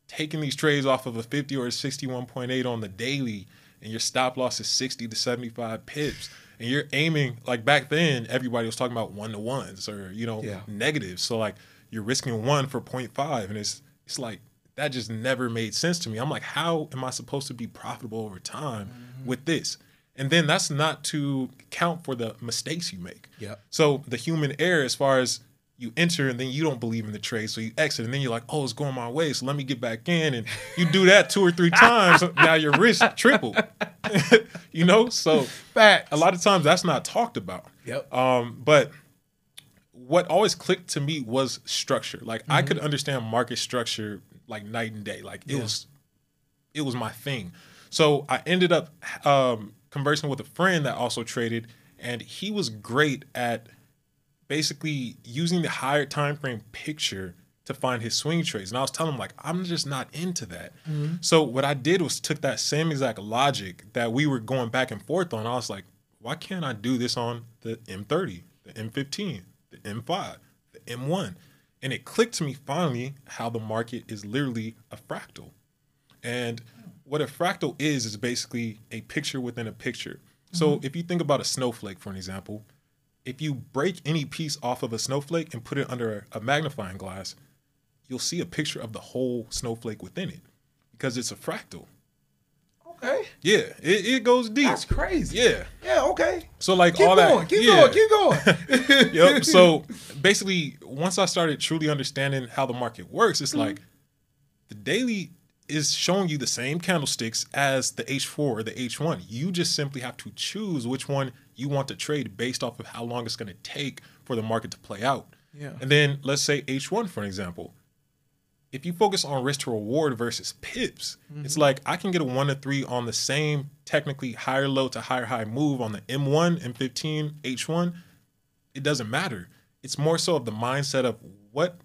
taking these trades off of a 50 or a 61.8 on the daily, and your stop loss is 60 to 75 pips, and you're aiming like back then, everybody was talking about one to ones or you know Yeah. negatives. So like you're risking one for 0.5, and it's it's like that just never made sense to me. I'm like, how am I supposed to be profitable over time Mm-hmm. with this? And then that's not to count for the mistakes you make. Yeah. So the human error, as far as you enter and then you don't believe in the trade, so you exit, and then you're like, oh, it's going my way, so let me get back in, and you do that two or three times, now your risk triple. you know, so Facts. a lot of times that's not talked about. Yep. Um, but what always clicked to me was structure. Like I could understand market structure like night and day. Like it Yeah. was, it was my thing. So I ended up um, conversing with a friend that also traded, and he was great at basically using the higher time frame picture to find his swing trades. And I was telling him like I'm just not into that. So what I did was took that same exact logic that we were going back and forth on. I was like, why can't I do this on the M30, the M15, the M5, the M1? And it clicked to me finally how the market is literally a fractal. And what a fractal is is basically a picture within a picture. So mm-hmm. if you think about a snowflake, for an example, if you break any piece off of a snowflake and put it under a, a magnifying glass, you'll see a picture of the whole snowflake within it because it's a fractal. Okay. Yeah, it, it goes deep. That's crazy. Yeah. Yeah, okay. So like Keep all going. that. Keep yeah. going. Keep going. yep. So basically, once I started truly understanding how the market works, it's mm-hmm. like the daily is showing you the same candlesticks as the H4 or the H1. You just simply have to choose which one you want to trade based off of how long it's going to take for the market to play out. Yeah. And then let's say H1 for an example. If you focus on risk to reward versus pips, it's mm-hmm. like I can get a one to three on the same technically higher low to higher high move on the M1, M15, H1 it doesn't matter. It's more so of the mindset of what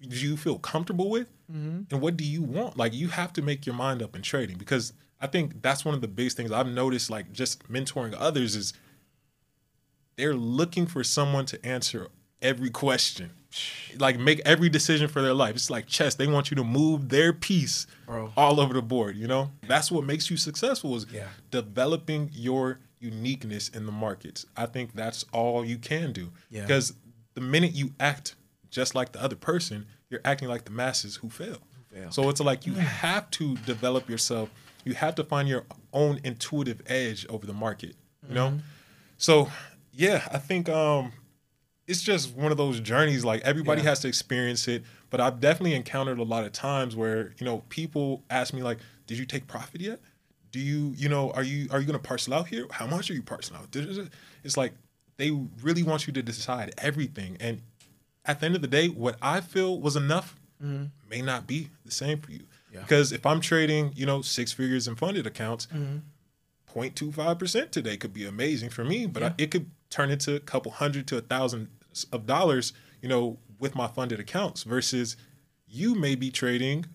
do you feel comfortable with mm-hmm. and what do you want? Like you have to make your mind up in trading because I think that's one of the biggest things I've noticed like just mentoring others is they're looking for someone to answer every question. Like make every decision for their life. It's like chess. They want you to move their piece Bro. all over the board, you know? That's what makes you successful is Yeah. developing your uniqueness in the markets. I think that's all you can do. Yeah. Because the minute you act just like the other person, you're acting like the masses who fail. fail. So it's like you have to develop yourself. You have to find your own intuitive edge over the market. You know? Mm-hmm. So yeah, I think um it's just one of those journeys like everybody Yeah. has to experience it but i've definitely encountered a lot of times where you know people ask me like did you take profit yet do you you know are you are you going to parcel out here how much are you parceling out it's like they really want you to decide everything and at the end of the day what i feel was enough may not be the same for you Mm-hmm. Yeah. because if i'm trading you know six figures in funded accounts Mm-hmm. 0.25% today could be amazing for me, but I, it could turn into a couple hundred to a thousand of dollars, you know, with my funded accounts versus you may be trading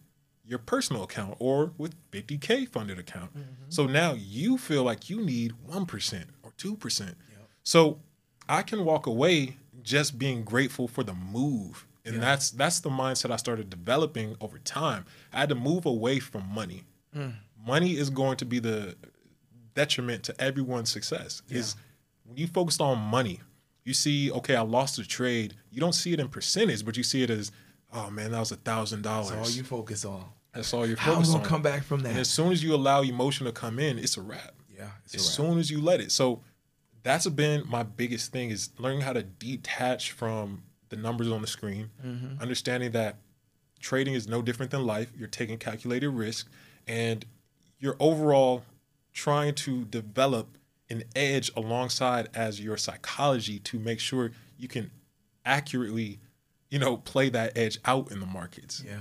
your personal account or with 50K funded account. Mm-hmm. So now you feel like you need 1% or 2%. So I can walk away just being grateful for the move. And that's that's the mindset I started developing over time. I had to move away from money. Mm. Money is going to be the detriment to everyone's success. Is when you focused on money, you see, okay, I lost a trade. You don't see it in percentage, but you see it as, oh man, that was a thousand dollars. That's all you focus on. That's all you're How I'm focused gonna on. come back from that. And as soon as you allow emotion to come in, it's a wrap. Yeah, it's a as wrap. soon as you let it. So that's been my biggest thing is learning how to detach from the numbers on the screen, Mm-hmm. understanding that trading is no different than life. You're taking calculated risk and you're overall trying to develop an edge alongside as your psychology to make sure you can accurately, you know, play that edge out in the markets Yeah.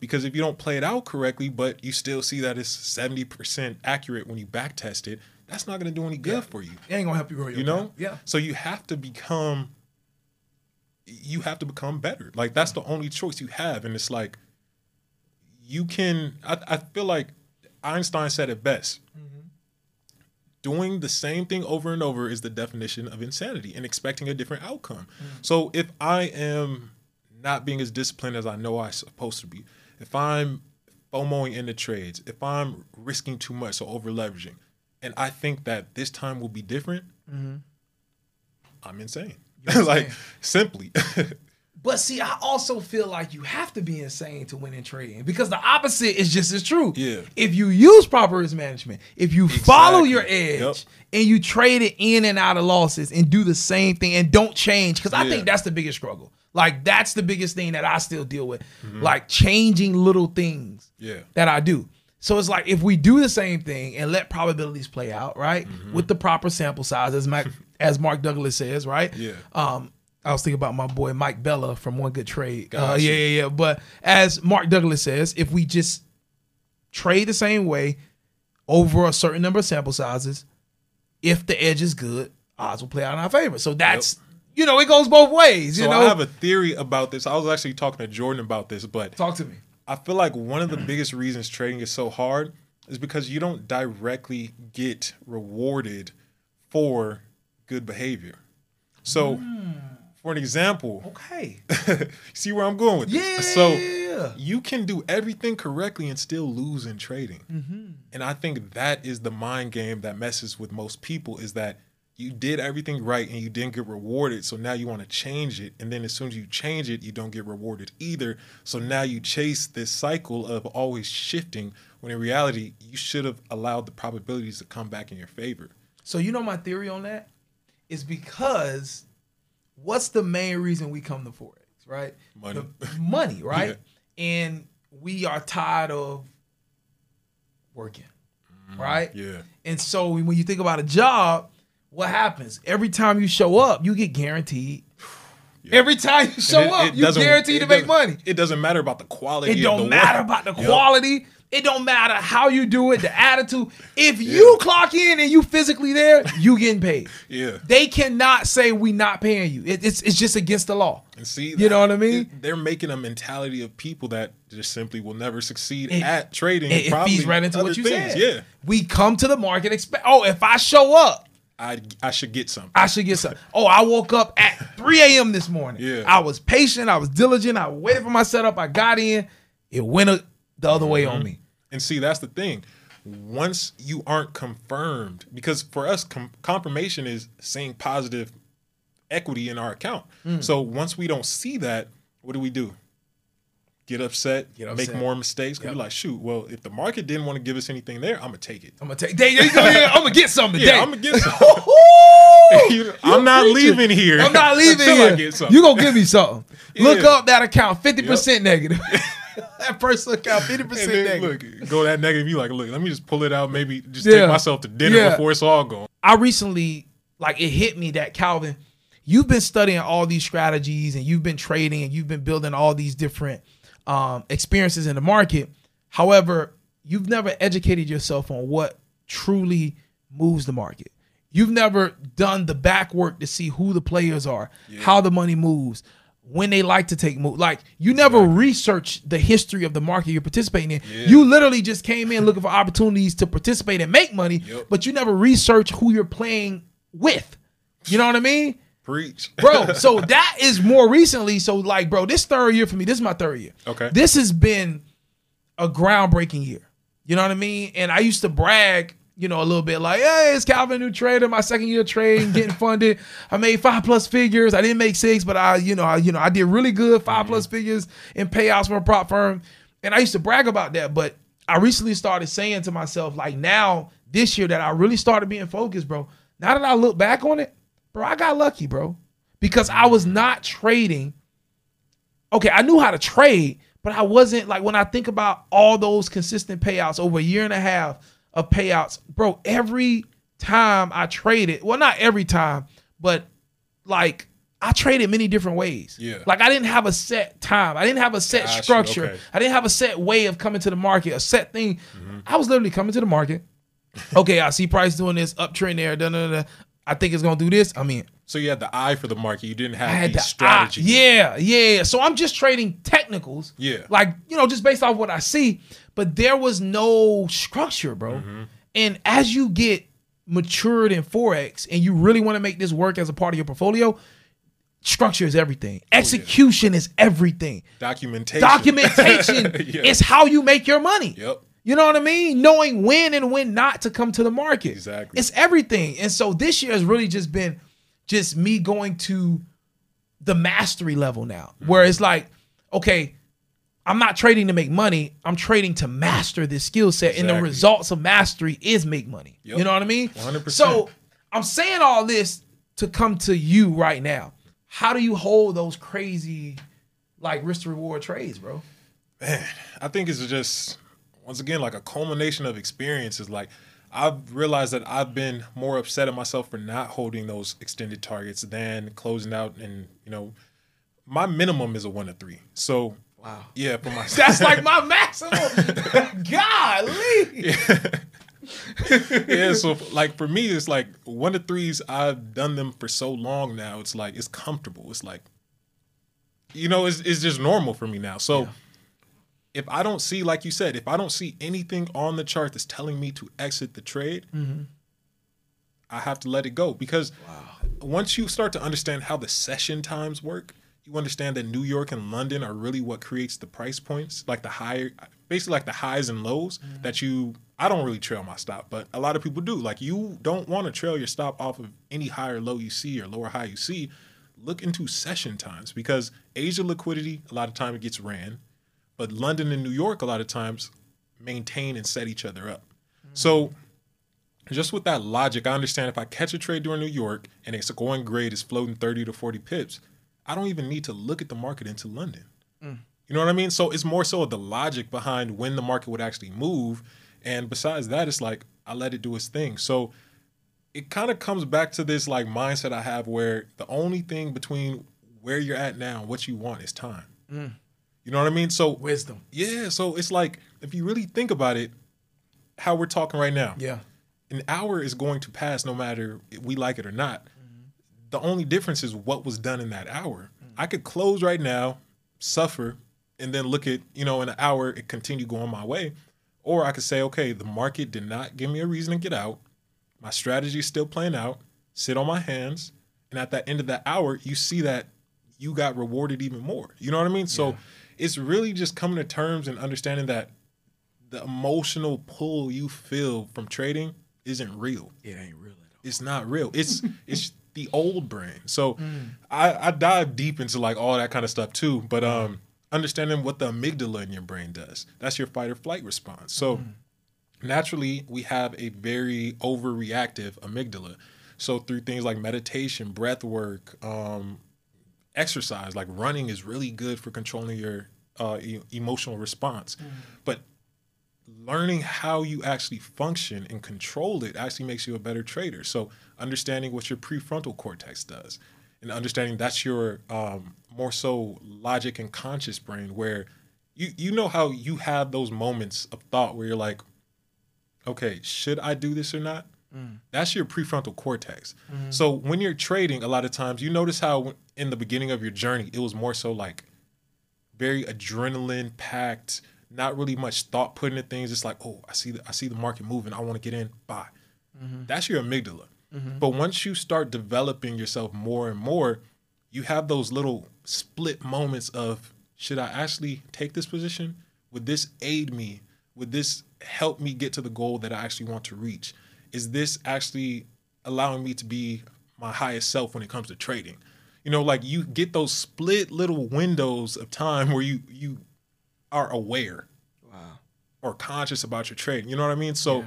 because if you don't play it out correctly, but you still see that it's seventy percent accurate when you back test it, that's not going to do any good for you. It ain't gonna help you grow your You know? account. Yeah. So you have to become. You have to become better. Like that's the only choice you have, and it's like. You can. I, I feel like Einstein said it best. Mm-hmm. Doing the same thing over and over is the definition of insanity and expecting a different outcome. Mm. So if I am not being as disciplined as I know I'm supposed to be, if I'm FOMOing in the trades, if I'm risking too much, so over leveraging, and I think that this time will be different, mm-hmm. I'm insane. Like simply. But see, I also feel like you have to be insane to win in trading because the opposite is just as true. Yeah. If you use proper risk management, if you follow your edge Yep. and you trade it in and out of losses and do the same thing and don't change, because I Yeah. think that's the biggest struggle. Like that's the biggest thing that I still deal with, Mm-hmm. like changing little things Yeah. that I do. So it's like if we do the same thing and let probabilities play out, right, Mm-hmm. with the proper sample size, as Mac, as Mark Douglas says, right? Yeah. Um, I was thinking about my boy Mike Bella from One Good Trade. Uh, yeah, yeah, yeah. But as Mark Douglas says, if we just trade the same way over a certain number of sample sizes, if the edge is good, odds will play out in our favor. So that's you know it goes both ways. You So know, I have a theory about this. I was actually talking to Jordan about this, but talk to me. I feel like one of the biggest reasons trading is so hard is because you don't directly get rewarded for good behavior. So, Hmm. For an example, Okay. see where I'm going with this. Yeah. So, you can do everything correctly and still lose in trading. Mm-hmm. And I think that is the mind game that messes with most people is that you did everything right and you didn't get rewarded. So now you want to change it. And then as soon as you change it, you don't get rewarded either. So now you chase this cycle of always shifting when in reality, you should have allowed the probabilities to come back in your favor. So you know my theory on that is because what's the main reason we come to forex, right? Money. The- money, right? And we are tired of working, right? Mm, Yeah. And so when you think about a job, what happens? Every time you show up, you get guaranteed. Every time you show it- up, it you guaranteed to make money. It doesn't matter about the quality. It don't matter work. about the Yep. It don't matter how you do it, the attitude. If you clock in and you physically there, you getting paid. Yeah. They cannot say we not paying you. It, it's it's just against the law. And see, You know what I mean? it- they're making a mentality of people that just simply will never succeed It- at trading. It, it probably feeds right into what you things. said. Yeah, We come to the market expect. Oh, if I show up, I I should get something. I should get some. Oh, I woke up at 3 a.m. this morning. Yeah. I was patient. I was diligent. I waited for my setup. I got in. It went a, the other way Mm-hmm. on me. And see, that's the thing. Once you aren't confirmed, because for us, com- confirmation is seeing positive equity in our account. Mm. So once we don't see that, what do we do? Get upset, Get make more mistakes. 'Cause Yep. We're like, shoot, well, if the market didn't want to give us anything there, I'm gonna take it. I'm gonna take. There you go. I'm gonna get something today. Yeah, I'm gonna get something. You- I'm not preaching. leaving here I'm not leaving until I here. You gonna give me something? Look up that account, fifty percent negative. that personal account, fifty percent negative. look, go that negative. You like, look, let me just pull it out. Maybe just Yeah. take myself to dinner Yeah. before it's all gone. I recently, like, it hit me that Calvin, you've been studying all these strategies and you've been trading and you've been building all these different um, experiences in the market. However, you've never educated yourself on what truly moves the market. You've never done the back work to see who the players are, how the money moves, when they like to take move. Like you never research the history of the market you're participating in. You literally just came in looking for opportunities to participate and make money, Yep. but you never research who you're playing with. You know what I mean? Preach, bro. So that is more recently. So like, bro, this third year for me. This is my third year. Okay. This has been a groundbreaking year. You know what I mean? And I used to brag, you know, a little bit like, hey, it's Calvin new trader, my second year trading, getting funded. I made five plus figures. I didn't make six, but I, you know, I, you know, I did really good, 5 mm-hmm. plus figures in payouts from a prop firm. And I used to brag about that. But I recently started saying to myself, like now, this year that I really started being focused, bro. Now that I look back on it, bro, I got lucky, bro. Because I was mm-hmm. not trading okay, I knew how to trade, but I wasn't like when I think about all those consistent payouts over a year and a half of payouts, bro, every time I traded, well, not every time, but like I traded many different ways. Yeah. Like I didn't have a set time. I didn't have a set Gotcha, structure. okay. I didn't have a set way of coming to the market, a set thing. Mm-hmm. I was literally coming to the market. okay, I see price doing this, uptrend there, da, da, da. I think it's gonna do this. I mean, So you had the eye for the market. You didn't have I had the the strategy. eye- yeah, yeah. So I'm just trading technicals. Yeah. Like, you know, just based off what I see. But there was no structure, bro. Mm-hmm. And as you get matured in Forex and you really want to make this work as a part of your portfolio, structure is everything. Oh, Execution is everything. Documentation. Documentation Yeah. is how you make your money. Yep. You know what I mean? Knowing when and when not to come to the market. Exactly. It's everything. And so this year has really just been just me going to the mastery level now, where it's like, okay, I'm not trading to make money. I'm trading to master this skill set, and the results of mastery is make money. Yep. You know what I mean? 100%. So I'm saying all this to come to you right now. How do you hold those crazy, like risk to reward trades, bro? man, I think it's just once again like a culmination of experiences. Like I've realized that I've been more upset at myself for not holding those extended targets than closing out. And you know, my minimum is a one to three. So Wow. yeah, for my That's like my maximum. Golly. yeah. So like for me, it's like one to threes. I've done them for so long now. It's like it's comfortable. It's like you know, it's it's just normal for me now. So. If I don't see, like you said, if I don't see anything on the chart that's telling me to exit the trade, mm-hmm. I have to let it go because once you start to understand how the session times work, you understand that New York and London are really what creates the price points, like the higher, basically like the highs and lows mm-hmm. that you. I don't really trail my stop, but a lot of people do. Like you don't want to trail your stop off of any higher low you see or lower high you see. Look into session times because Asia liquidity a lot of time it gets ran, but London and New York a lot of times maintain and set each other up. Mm-hmm. So just with that logic, I understand if I catch a trade during New York and it's going great, it's floating 30 to 40 pips, I don't even need to look at the market into London. Mm. You know what I mean? So it's more so the logic behind when the market would actually move. And besides that, it's like I let it do its thing. So it kind of comes back to this like mindset I have where the only thing between where you're at now and what you want is time. Mm. You know what I mean? So Wisdom. yeah, so it's like if you really think about it, how we're talking right now Yeah. an hour is going to pass no matter if we like it or not. The only difference is what was done in that hour. I could close right now, suffer, and then look at, you know, in an hour it continue going my way. Or I could say, okay, the market did not give me a reason to get out. My strategy is still playing out, sit on my hands, and at that end of that hour, you see that you got rewarded even more. You know what I mean? So it's really just coming to terms and understanding that the emotional pull you feel from trading isn't real. It ain't real at all. It's not real. It's it's the old brain. So I, I dive deep into like all that kind of stuff too. But um understanding what the amygdala in your brain does. That's your fight or flight response. So naturally we have a very overreactive amygdala. So through things like meditation, breath work, um, exercise, like running is really good for controlling your uh, e- emotional response. But learning how you actually function and control it actually makes you a better trader. So understanding what your prefrontal cortex does and understanding that's your um, more so logic and conscious brain where you you know how you have those moments of thought where you're like, okay, should I do this or not? Mm. That's your prefrontal cortex. Mm-hmm. So when you're trading, a lot of times you notice how in the beginning of your journey, it was more so like very adrenaline packed, not really much thought put into things. It's like, oh, I see the I see the market moving. I want to get in. Buy. Mm-hmm. That's your amygdala. Mm-hmm. But once you start developing yourself more and more, you have those little split moments of should I actually take this position? Would this aid me? Would this help me get to the goal that I actually want to reach? Is this actually allowing me to be my highest self when it comes to trading? You know, like you get those split little windows of time where you you are aware Wow. or conscious about your trading. You know what I mean? So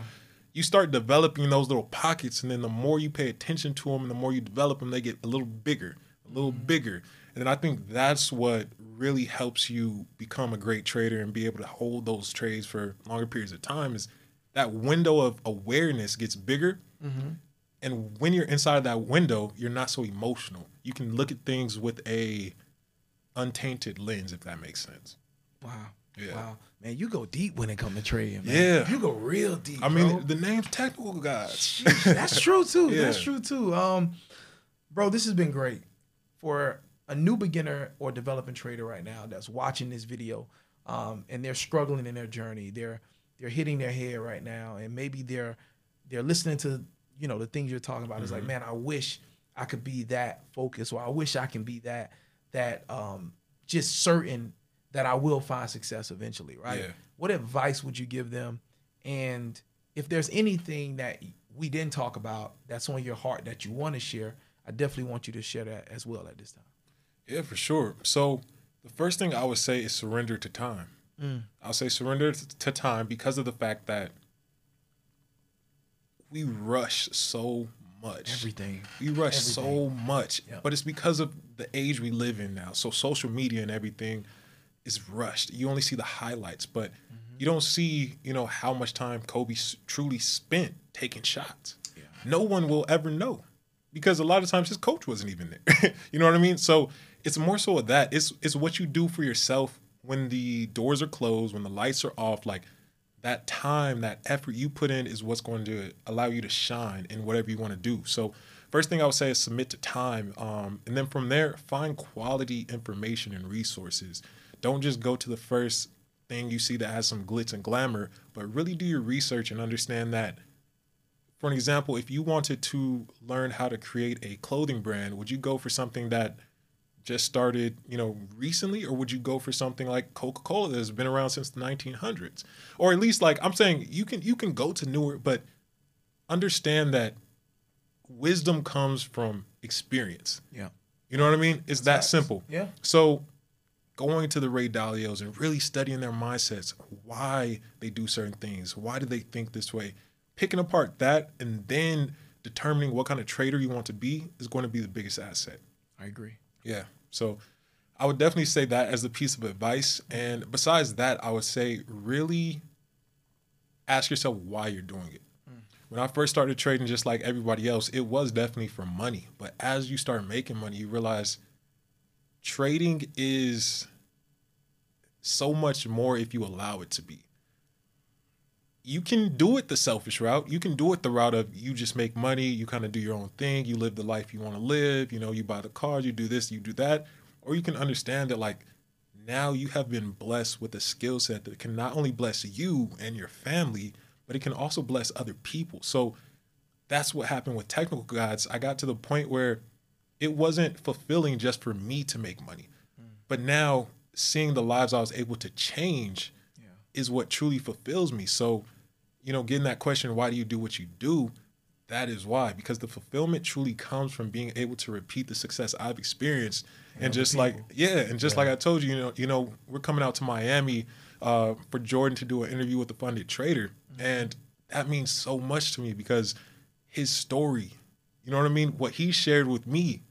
you start developing those little pockets, and then the more you pay attention to them, and the more you develop them, they get a little bigger, a little mm-hmm. bigger. And then I think that's what really helps you become a great trader and be able to hold those trades for longer periods of time. Is that window of awareness gets bigger, mm-hmm. and when you're inside of that window, you're not so emotional. You can look at things with a untainted lens, if that makes sense. Wow. Yeah. Wow. Man, you go deep when it comes to trading, man. Yeah. You go real deep. I mean, bro. the name's technical guys. that's true too. That's true too. Um, bro, this has been great for a new beginner or developing trader right now that's watching this video, um, and they're struggling in their journey. They're they're hitting their head right now, and maybe they're they're listening to you know the things you're talking about. It's like, man, I wish I could be that focused, or I wish I can be that that um, just certain that I will find success eventually, right? Yeah. What advice would you give them? And if there's anything that we didn't talk about that's on your heart that you want to share, I definitely want you to share that as well at this time. Yeah, for sure. So the first thing I would say is surrender to time. Mm. I'll say surrender to time because of the fact that we rush so much. Everything. We rush so much, Yep. but it's because of the age we live in now. So social media and everything is rushed. You only see the highlights, but you don't see, you know, how much time Kobe truly spent taking shots. No one will ever know because a lot of times his coach wasn't even there. you know what I mean? So it's more so of that. It's it's what you do for yourself when the doors are closed, when the lights are off, like that time, that effort you put in is what's going to allow you to shine in whatever you want to do. So, first thing I would say is submit to time. Um, and then from there, find quality information and resources. Don't just go to the first thing you see that has some glitz and glamour, but really do your research and understand that. For an example, if you wanted to learn how to create a clothing brand, would you go for something that just started, you know, recently, or would you go for something like Coca-Cola that has been around since the 1900s, or at least like I'm saying, you can you can go to newer, but understand that wisdom comes from experience. Yeah. You know what I mean? It's that simple. Yeah. So going to the Ray Dalios and really studying their mindsets, why they do certain things, why do they think this way, picking apart that and then determining what kind of trader you want to be is going to be the biggest asset. I agree. Yeah. So I would definitely say that as a piece of advice. And besides that, I would say really ask yourself why you're doing it. Hmm. When I first started trading, just like everybody else, it was definitely for money. But as you start making money, you realize trading is so much more if you allow it to be. You can do it the selfish route. You can do it the route of you just make money, you kind of do your own thing, you live the life you want to live, you know, you buy the cars, you do this, you do that. Or you can understand that like now you have been blessed with a skill set that can not only bless you and your family, but it can also bless other people. So that's what happened with technical guides. I got to the point where it wasn't fulfilling just for me to make money. Mm. But now seeing the lives I was able to change is what truly fulfills me. So, you know, getting that question, why do you do what you do? That is why, because the fulfillment truly comes from being able to repeat the success I've experienced. And just like, yeah, and just like I told you, you know, you know, we're coming out to Miami uh, for Jordan to do an interview with the funded trader. And that means so much to me because his story, you know what I mean? What he shared with me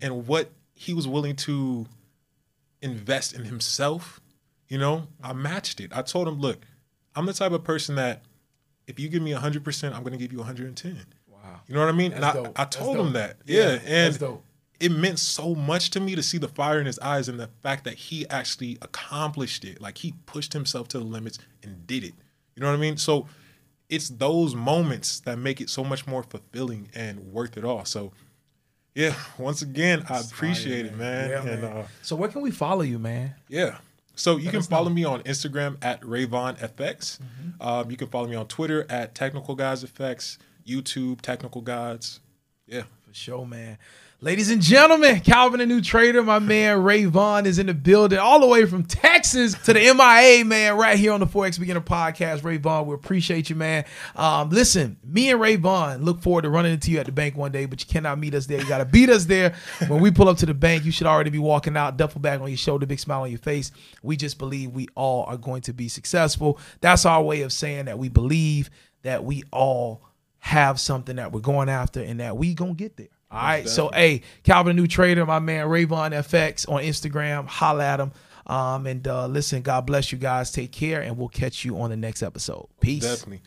and what he was willing to invest in himself, you know, I matched it. I told him, look, I'm the type of person that if you give me 100%, I'm going to give you 110. Wow. You know what I mean? and I, dope. I told him that. Yeah, Yeah. and it meant so much to me to see the fire in his eyes and the fact that he actually accomplished it. Like he pushed himself to the limits and did it. You know what I mean? So it's those moments that make it so much more fulfilling and worth it all. So yeah, once again, I appreciate it, man. Yeah, and man. uh So where can we follow you, man? yeah. So you can follow know. me on Instagram at RayvonFX. Um, you can follow me on Twitter at Technical Guys FX, YouTube Technical Guides. Yeah. For sure, man. Ladies and gentlemen, Calvin, the new trader, my man Ray Vaughn is in the building, all the way from Texas to the MIA, man, right here on the Forex Beginner Podcast. Ray Vaughn, we appreciate you, man. Um, listen, me and Ray Vaughn look forward to running into you at the bank one day, but you cannot meet us there. You got to beat us there. When we pull up to the bank, you should already be walking out, duffel bag on your shoulder, big smile on your face. We just believe we all are going to be successful. That's our way of saying that we believe that we all have something that we're going after and that we gonna get there. All right. So hey, Calvin the New Trader, my man Rayvon FX on Instagram, holla at him. Um, and uh, listen, God bless you guys. Take care, and we'll catch you on the next episode. Peace. Definitely.